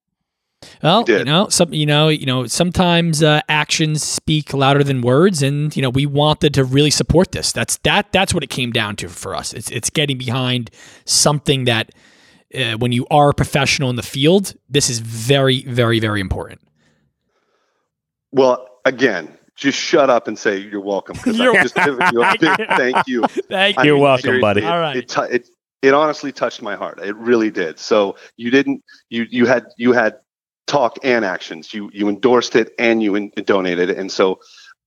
Well, You you, know, some you know, you know, sometimes uh, actions speak louder than words, and you know, we wanted to really support this. That's that. That's what it came down to for us. It's it's getting behind something that. Uh, when you are a professional in the field, this is very, very, very important. Well, again, just shut up and say you're welcome. I just given you a big thank you. Thank I you. You're welcome, seriously, buddy. It, All right. It, it, it honestly touched my heart. It really did. So you didn't. You you had you had talk and actions. You you endorsed it and you in, donated it. And so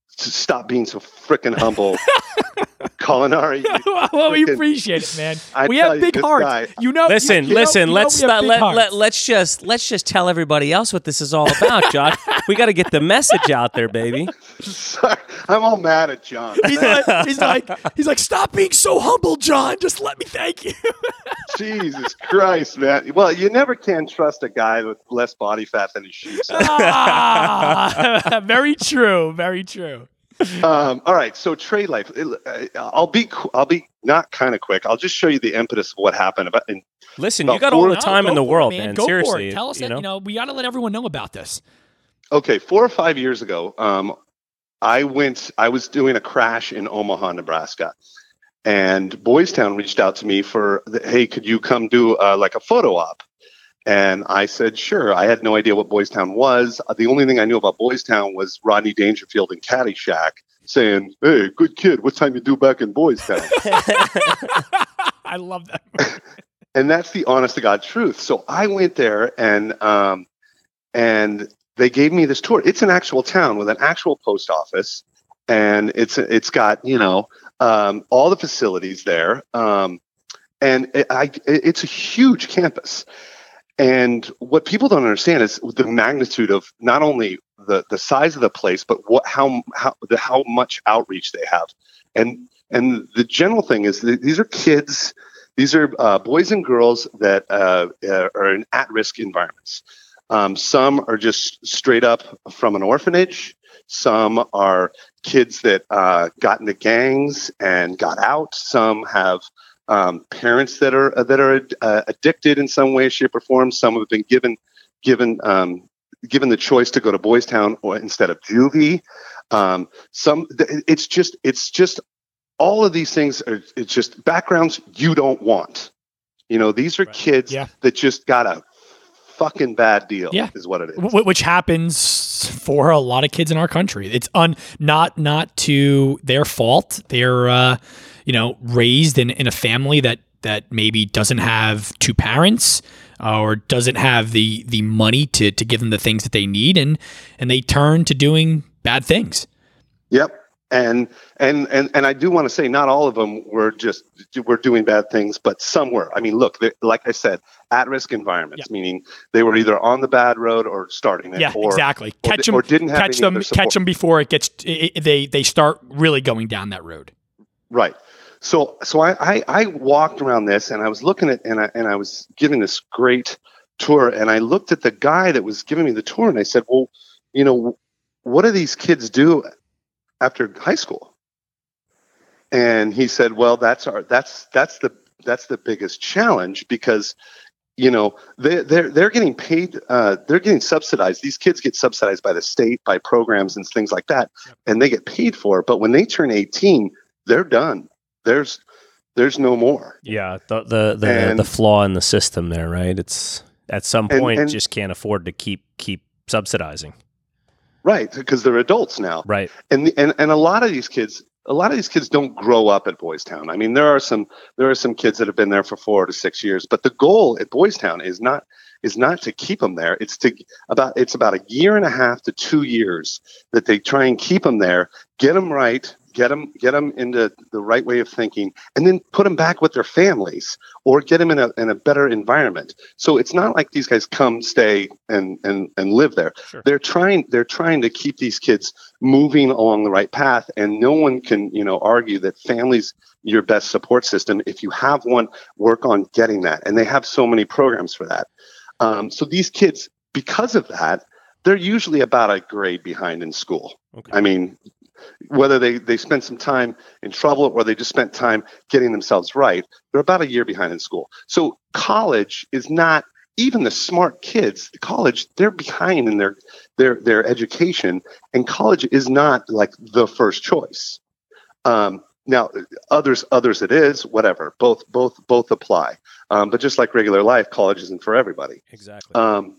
stop being so freaking humble, Colaneri. well, we appreciate it, man. I we have big this hearts. guy- you know. Listen, you, you listen. know let's we have not, let, let let's just let's just tell everybody else what this is all about, John. we got to get the message out there, baby. Sorry, I'm all mad at John. He's like, he's like, he's like, stop being so humble, John. Just let me thank you. Jesus Christ, man. Well, you never can trust a guy with less body fat than his shoes. ah, very true. Very true. Um, all right, so trade life. It- uh, I'll be I'll be not kind of quick. I'll just show you the impetus of what happened. About and Listen, About you got four- all the No, time in the for it, world, man. man. Go Seriously, for it. Tell us you that. know? You know, we got to let everyone know about this. okay, four or five years ago, um, I went. I was doing a crash in Omaha, Nebraska, and Boys Town reached out to me for, the, hey, could you come do uh, like a photo op? And I said, sure. I had no idea what Boys Town was. Uh, The only thing I knew about Boys Town was Rodney Dangerfield and Caddyshack saying, hey, good kid, what time you do back in Boys Town? I love that. and that's the honest to God truth. So I went there and um, and they gave me this tour. It's an actual town with an actual post office, and it's it's got you know um, all the facilities there, um, and it, I it- it's a huge campus. And what people don't understand is the magnitude of not only the, the size of the place, but what how how the, how much outreach they have. And and the general thing is these are kids these are uh, boys and girls that uh, uh, are in at-risk environments. Um, some are just straight up from an orphanage. Some are kids that uh, got into gangs and got out. Some have um, parents that are that are uh, addicted in some way, shape, or form. Some have been given given um, given the choice to go to Boys Town or instead of juvie. Um, some it's just it's just all of these things are it's just backgrounds you don't want. You know, these are Right. kids Yeah. that just got a fucking bad deal. Yeah. is what it is. Wh- which happens for a lot of kids in our country. It's un not not to their fault. They're uh, you know raised in, in a family that that maybe doesn't have two parents uh, or doesn't have the the money to to give them the things that they need, and and they turn to doing bad things. Yep. And and and and I do want to say not all of them were just were doing bad things, but some were. I mean, look, like I said, at-risk environments, meaning they were either on the bad road or starting it, Yeah, or exactly. or Catch them, or didn't have catch them, catch them before it gets i i they they start really going down that road. Right. So so I, I I walked around this and I was looking at and I and I was giving this great tour and I looked at the guy that was giving me the tour and I said, well, you know, what do these kids do after high school? And he said, well, that's our that's that's the that's the biggest challenge because you know they they're they're getting paid uh, they're getting subsidized. These kids get subsidized by the state by programs and things like that and they get paid for it. But when they turn 18 they're done there's there's no more. Yeah, the the the, And- the flaw in the system there, right? It's at some And- point and- just can't afford to keep keep subsidizing. Right, because they're adults now. Right. and the, and and a lot of these kids a lot of these kids don't grow up at Boys Town. I mean, there are some there are some kids that have been there for 4 to 6 years, but the goal at Boys Town is not is not to keep them there. It's to about it's about a year and a half to 2 years that they try and keep them there, get them right, get them get them into the right way of thinking and then put them back with their families or get them in a in a better environment. So it's not like these guys come, stay and and and live there. Sure. They're trying they're trying to keep these kids moving along the right path and no one can, you know, argue that families your best support system. If you have one, work on getting that. And they have so many programs for that. Um, so these kids, because of that, they're usually about a grade behind in school. Okay. I mean, whether they, they spent some time in trouble or they just spent time getting themselves right, they're about a year behind in school. So college is not even the smart kids, college, they're behind in their their their education, and college is not like the first choice. Um, now, others others it is whatever. Both both both apply. Um, but just like regular life, college isn't for everybody. Exactly. Um,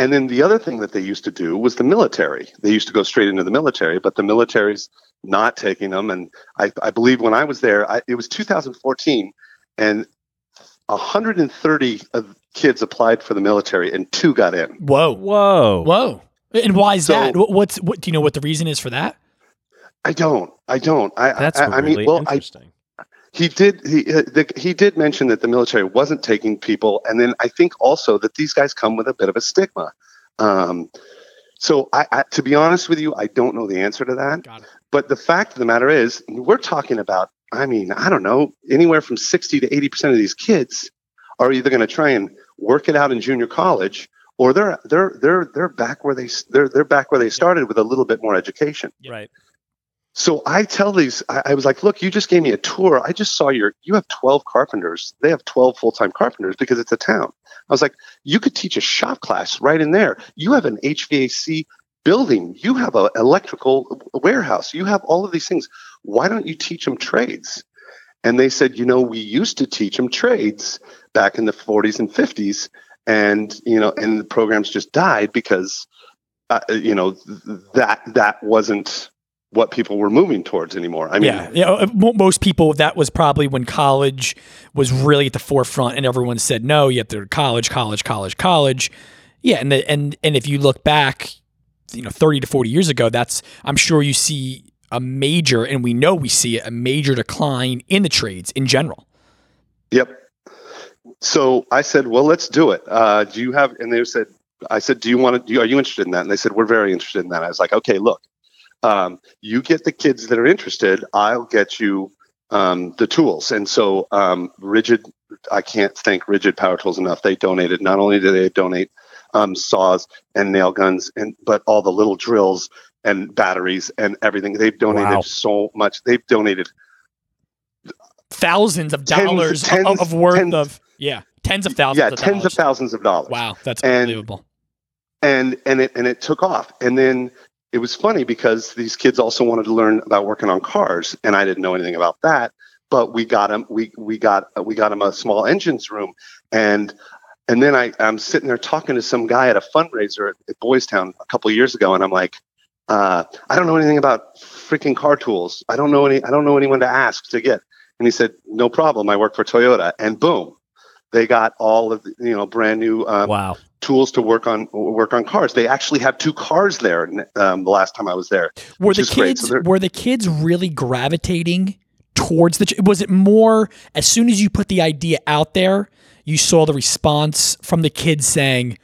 and then the other thing that they used to do was the military. They used to go straight into the military, but the military's not taking them. And I, I believe when I was there, I, it was 2014, and 130 of kids applied for the military, and two got in. Whoa. Whoa. Whoa. And why is So- that? What, what's what? Do you know what the reason is for that? I don't. I don't. I. That's I, I really mean, well, I, interesting. He did. He uh, the, he did mention that the military wasn't taking people, and then I think also that these guys come with a bit of a stigma. Um, so, I, I, to be honest with you, I don't know the answer to that. Got it. But the fact of the matter is, we're talking about. I mean, I don't know, anywhere from sixty to eighty percent of these kids are either going to try and work it out in junior college, or they're they're they're they're back where they they're they're back where they started with a little bit more education. Yeah. Right. So I tell these, I, I was like, look, you just gave me a tour. I just saw your, you have 12 carpenters. They have 12 full time carpenters because it's a town. I was like, you could teach a shop class right in there. You have an HVAC building. You have an electrical warehouse. You have all of these things. Why don't you teach them trades? And they said, you know, we used to teach them trades back in the 40s and 50s. And, you know, and the programs just died because, uh, you know, th- that, that wasn't, what people were moving towards anymore. I mean, yeah, yeah. uh, Most people that was probably when college was really at the forefront, and everyone said no. You have to go to college, college, college, college. Yeah, and the, and and if you look back, you know, thirty to forty years ago, that's I'm sure you see a major, and we know we see it, a major decline in the trades in general. Yep. So I said, well, let's do it. Uh, do you have? And they said, I said, do you want to? Are you interested in that? And they said, we're very interested in that. I was like, okay, look, um, you get the kids that are interested. I'll get you um, the tools. And so um, Ridgid, I can't thank Ridgid Power Tools enough. They donated. Not only do they donate um, saws and nail guns, and but all the little drills and batteries and everything. They've donated Wow. so much. They've donated Thousands of Tens- dollars tens- of, of worth tens- of yeah, tens of thousands. yeah, of tens dollars. of thousands of dollars. Wow, that's And- unbelievable. and and it and it took off and then it was funny because these kids also wanted to learn about working on cars and i didn't know anything about that but we got them we we got we got them a small engines room and and then I, I'm sitting there talking to some guy at a fundraiser at, at Boys Town a couple years ago, and I'm like, uh, I don't know anything about freaking car tools. I don't know any. I don't know anyone to ask to get. And he said, No problem. I work for Toyota, and boom, they got all of the, you know brand new um, Wow. tools to work on work on cars. They actually have two cars there. Um, the last time I was there, Were the kids So were the kids really gravitating towards the? Was it more as soon as you put the idea out there, you saw the response from the kids saying,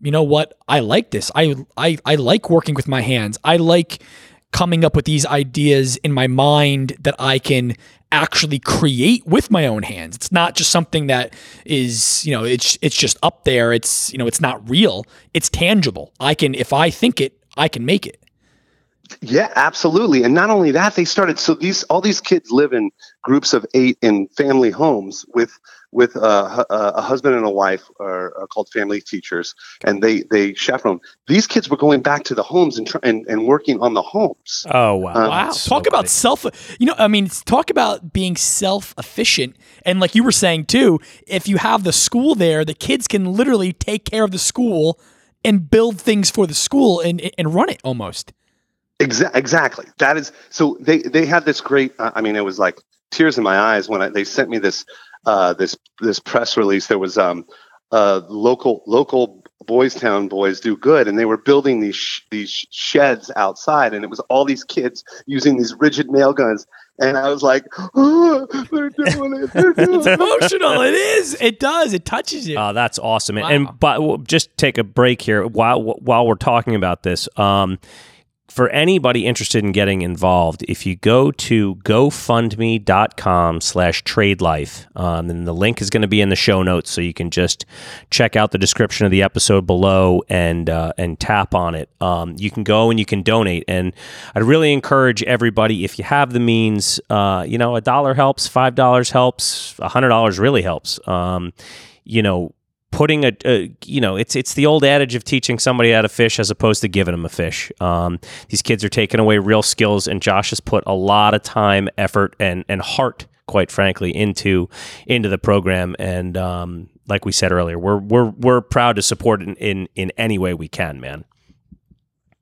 "You know what? I like this. I I I like working with my hands. I like coming up with these ideas in my mind that I can." Actually create with my own hands it's not just something that is you know it's it's just up there it's you know it's not real it's tangible i can if i think it i can make it Yeah, absolutely. And not only that, they started. So these all these kids live in groups of eight in family homes with with a, a husband and a wife are, are, called family teachers, and they they chaperone. These kids were going back to the homes and tr- and, and working on the homes. Oh wow! Um, wow! So talk funny. about self. You know, I mean, talk about being self efficient, and like you were saying too, if you have the school there, the kids can literally take care of the school and build things for the school and and run it almost. Exa- exactly. That is so. They they had this great. Uh, I mean, it was like tears in my eyes when I, they sent me this uh, this this press release. There was um, uh, local local Boys Town boys do good, and they were building these sh- these sheds outside, and it was all these kids using these Ridgid nail guns. And I was like, oh, they're doing it. They're doing it's emotional. It is. It does. It touches you. Oh, that's awesome. Wow. And, but we'll just take a break here while while we're talking about this. Um, for anybody interested in getting involved, if you go to gofundme.com slash trade life, um, and the link is going to be in the show notes, so you can just check out the description of the episode below and uh, and tap on it. Um, you can go and you can donate, and I'd really encourage everybody if you have the means, uh, you know, a dollar helps, five dollars helps, a hundred dollars really helps. Um, you know, putting a, a, you know it's it's the old adage of teaching somebody how to fish as opposed to giving them a fish um, these kids are taking away real skills and josh has put a lot of time effort and and heart quite frankly into into the program and um, like we said earlier we're we're we're proud to support it in in, in any way we can man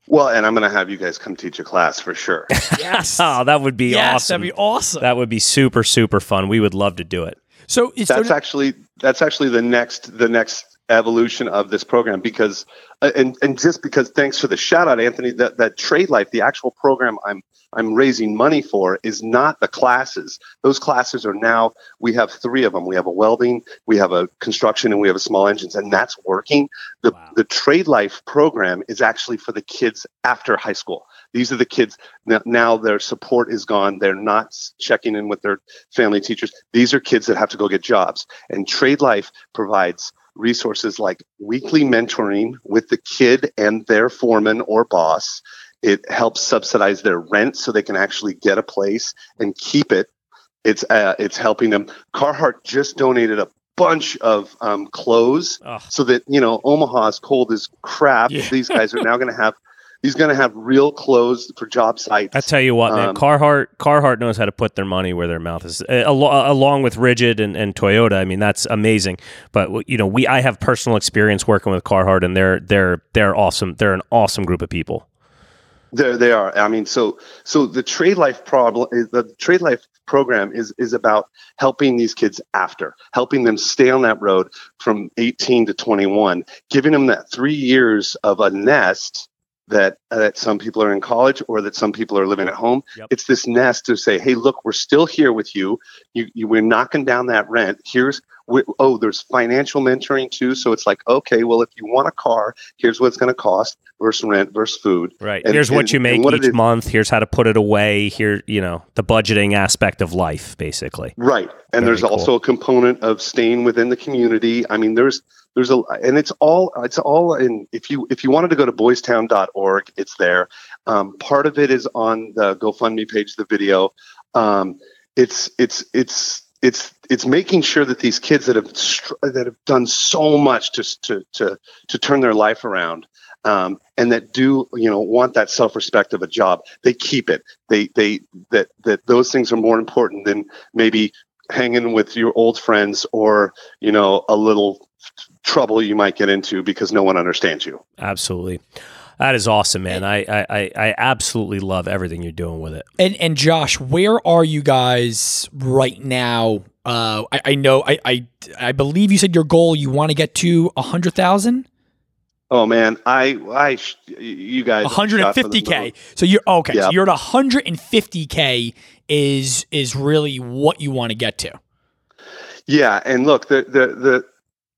well, and I'm going to have you guys come teach a class for sure. yes. oh, that would be yes, awesome. That'd be awesome. That would be super, super fun. We would love to do it. So that's actually that's actually the next the next evolution of this program because uh, and and just because thanks for the shout out Anthony that that trade life the actual program I'm I'm raising money for is not the classes those classes are now we have three of them we have a welding we have a construction and we have a small engines and that's working the wow. the trade life program is actually for the kids after high school these are the kids now their support is gone. They're not checking in with their family teachers. These are kids that have to go get jobs. And Trade Life provides resources like weekly mentoring with the kid and their foreman or boss. It helps subsidize their rent so they can actually get a place and keep it. It's uh, it's helping them. Carhartt just donated a bunch of um, clothes oh. so that you know Omaha's cold as crap. Yeah. These guys are now going to have he's going to have real clothes for job sites. I tell you what, man, um, Carhartt Carhartt knows how to put their money where their mouth is, uh, along with Ridgid and, and Toyota. I mean, that's amazing. But you know, we I have personal experience working with Carhartt, and they're they're they're awesome. They're an awesome group of people. There they are. I mean, so so the trade life problem is the trade life program is is about helping these kids after, helping them stay on that road from 18 to 21, giving them that three years of a nest that uh, that some people are in college or that some people are living at home. Yep. It's this nest to say, "Hey, look, we're still here with you. You, you we're knocking down that rent. Here's oh, there's financial mentoring too. So it's like, okay, well, if you want a car, here's what it's going to cost versus rent versus food. Right. And, here's and, what you make what each month. Here's how to put it away. Here, you know, the budgeting aspect of life, basically. Right. And Very there's cool. also a component of staying within the community. I mean, there's there's a and it's all it's all in if you if you wanted to go to boystown.org it's there um, part of it is on the gofundme page the video um, it's it's it's it's it's making sure that these kids that have that have done so much to to to, to turn their life around um, and that do you know want that self-respect of a job they keep it they they that that those things are more important than maybe hanging with your old friends or you know a little trouble you might get into because no one understands you. Absolutely. That is awesome, man. I, I, I absolutely love everything you're doing with it. And and Josh, where are you guys right now? Uh, I, I know I, I I believe you said your goal you want to get to a hundred thousand. Oh man, I I you guys 150k. So you're okay. Yep. So you're at 150k is is really what you want to get to. Yeah, and look, the the the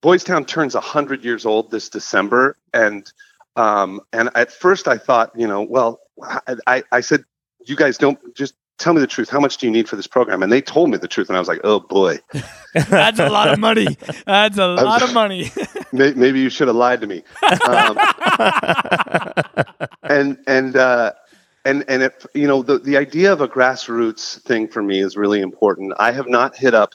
Boys Town turns 100 years old this December. And um, and at first I thought, you know, well, I, I said, you guys don't just tell me the truth. How much do you need for this program? And they told me the truth. And I was like, oh boy. That's a lot of money. That's a lot of money. maybe you should have lied to me. Um, and, and, uh, and and if you know the the idea of a grassroots thing for me is really important. I have not hit up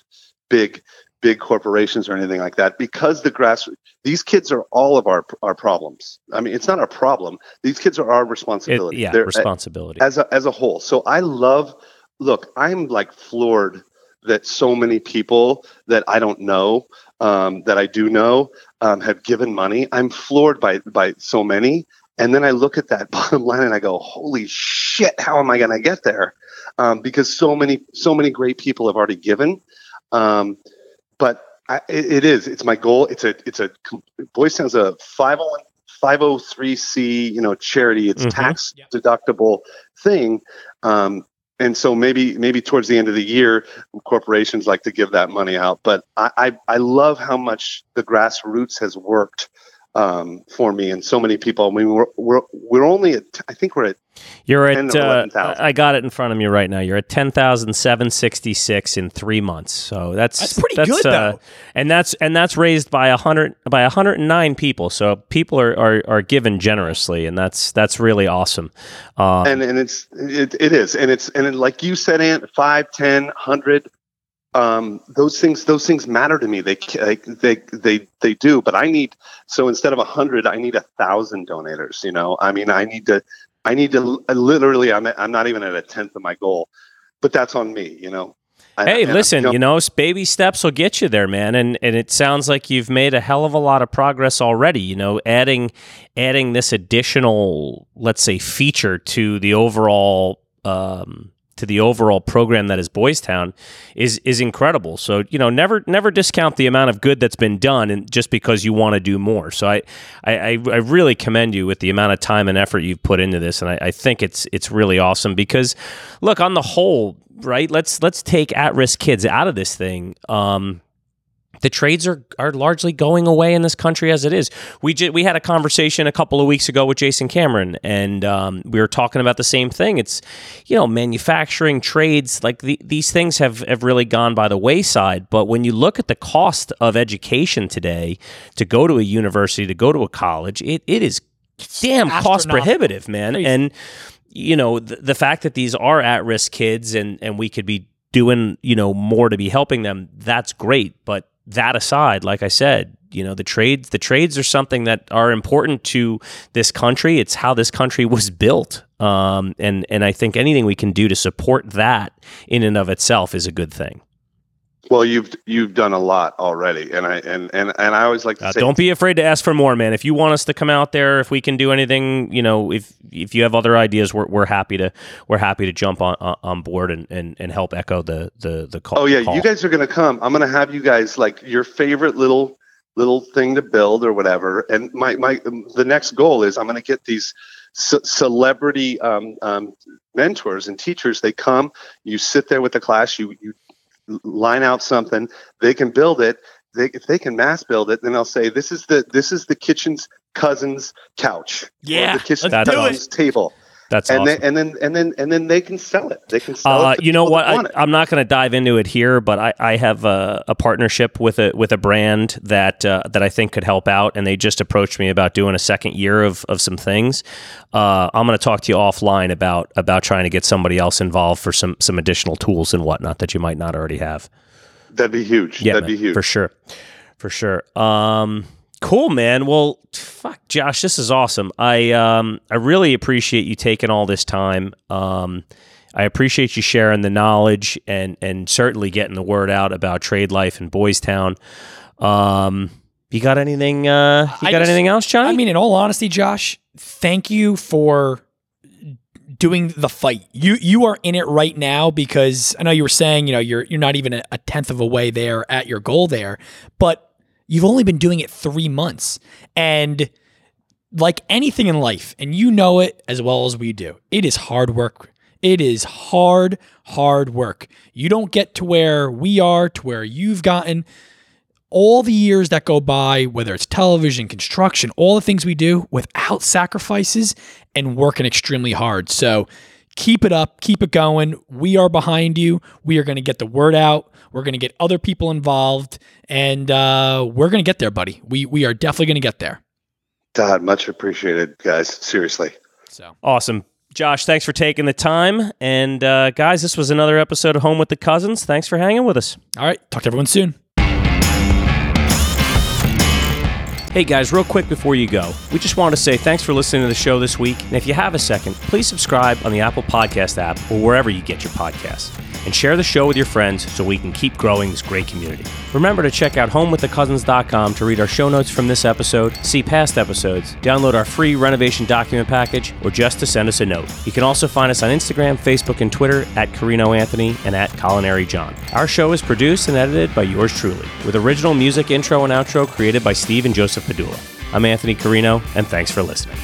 big big corporations or anything like that because the grass these kids are all of our our problems. I mean it's not our problem. These kids are our responsibility. It- yeah, They're- responsibility. as a, as a whole. So i love look i'm like floored that so many people that i don't know um, that i do know um, have given money. I'm floored by by so many. And then i look at that bottom line and i go holy shit how am i going to get there? Um, because so many so many great people have already given. Um, but I, it, it is it's my goal it's a it's a boys town's a 501 503c you know charity it's Mhm. tax deductible thing um, and so maybe maybe towards the end of the year corporations like to give that money out but i i, I love how much the grassroots has worked um, for me and so many people i mean we're we're, we're only at i think we're at You're 10 at. to Uh, I got it in front of me right now. You're at ten thousand seven sixty six in three months. So that's That's pretty good, uh, though. And that's and that's raised by a hundred by hundred and nine people. So people are, are are given generously, and that's that's really awesome. Um, and and it's it, it is and it's and like you said Ant, 5 10 100 um those things those things matter to me they they they they do but i need so instead of a 100 i need a thousand donators you know i mean i need to i need to I literally i'm i'm not even at a tenth of my goal but that's on me you know I- Hey, listen, you know, baby steps will get you there, man. And and it sounds like you've made a hell of a lot of progress already. You know, adding adding this additional, let's say, feature to the overall um, to the overall program that is Boys Town is is incredible. So you know, never never discount the amount of good that's been done, and just because you want to do more. So I, I I really commend you with the amount of time and effort you've put into this, and I, I think it's it's really awesome because, look, on the whole, right? Let's let's take at risk kids out of this thing. Um, the trades are are largely going away in this country as it is. We ju- we had a conversation a couple of weeks ago with Jason Cameron, and um, we were talking about the same thing. It's you know manufacturing trades like the, these things have have really gone by the wayside. But when you look at the cost of education today, to go to a university, to go to a college, it it is damn cost prohibitive, man. Crazy. And you know the, the fact that these are at risk kids and and we could be doing you know more to be helping them that's great but that aside like i said you know the trades the trades are something that are important to this country. It's how this country was built. Um, and and i think anything we can do to support that in and of itself is a good thing well you've you've done a lot already and i and and, and i always like to Uh, say don't be afraid to ask for more, man. If you want us to come out there, if we can do anything, you know, if if you have other ideas, we're, we're happy to we're happy to jump on on board and, and, and help echo the the the call. Oh yeah, call. you guys are gonna come. I'm gonna have you guys like your favorite little little thing to build or whatever. And my my the next goal is I'm gonna get these ce- celebrity um, um, mentors and teachers. They come, you sit there with the class, you you line out something. They can build it. They, if they can mass build it, then they'll say this is the this is the Kitchen Cousins' couch. Yeah, the Kitchen Cousins' table. That's and awesome. then and then and then and then they can sell it. They can sell Uh, it. you know what? that want it. I, I'm not going to dive into it here, but I, I have a, a partnership with a with a brand that uh, that I think could help out, and they just approached me about doing a second year of, of some things. Uh, I'm going to talk to you offline about about trying to get somebody else involved for some some additional tools and whatnot that you might not already have. That'd be huge. Yeah, That'd man, be huge. for sure, for sure. Um, cool, man. Well, fuck, Josh, this is awesome. I um, I really appreciate you taking all this time. Um, I appreciate you sharing the knowledge and and certainly getting the word out about trade life in Boys Town. Um, you got anything? Uh, you I got just- anything else, Johnny? I mean, in all honesty, Josh, thank you for doing the fight. You you are in it right now because I know you were saying you know you're you're not even a, a tenth of a way there at your goal there, but you've only been doing it three months, and like anything in life, and you know it as well as we do, it is hard work. It is hard, hard work. You don't get to where we are, to where you've gotten all the years that go by, whether it's television, construction, all the things we do without sacrifices and working extremely hard. So keep it up, keep it going. We are behind you. We are going to get the word out. We're going to get other people involved, and uh, we're going to get there, buddy. We we are definitely going to get there. God, much appreciated, guys. Seriously. So awesome. Josh, thanks for taking the time. And uh, guys, this was another episode of Home with the Cousins. Thanks for hanging with us. all right, talk to everyone soon. Hey guys, real quick before you go, we just want to say thanks for listening to the show this week. And if you have a second, please subscribe on the Apple Podcast app or wherever you get your podcasts. And share the show with your friends so we can keep growing this great community. Remember to check out homewiththecousins.com to read our show notes from this episode, see past episodes, download our free renovation document package, or just to send us a note. You can also find us on Instagram, Facebook, and Twitter at Carrino Anthony and at Colaneri John. Our show is produced and edited by yours truly, with original music intro and outro created by Steve and Joseph Padula. I'm Anthony Carrino, and thanks for listening.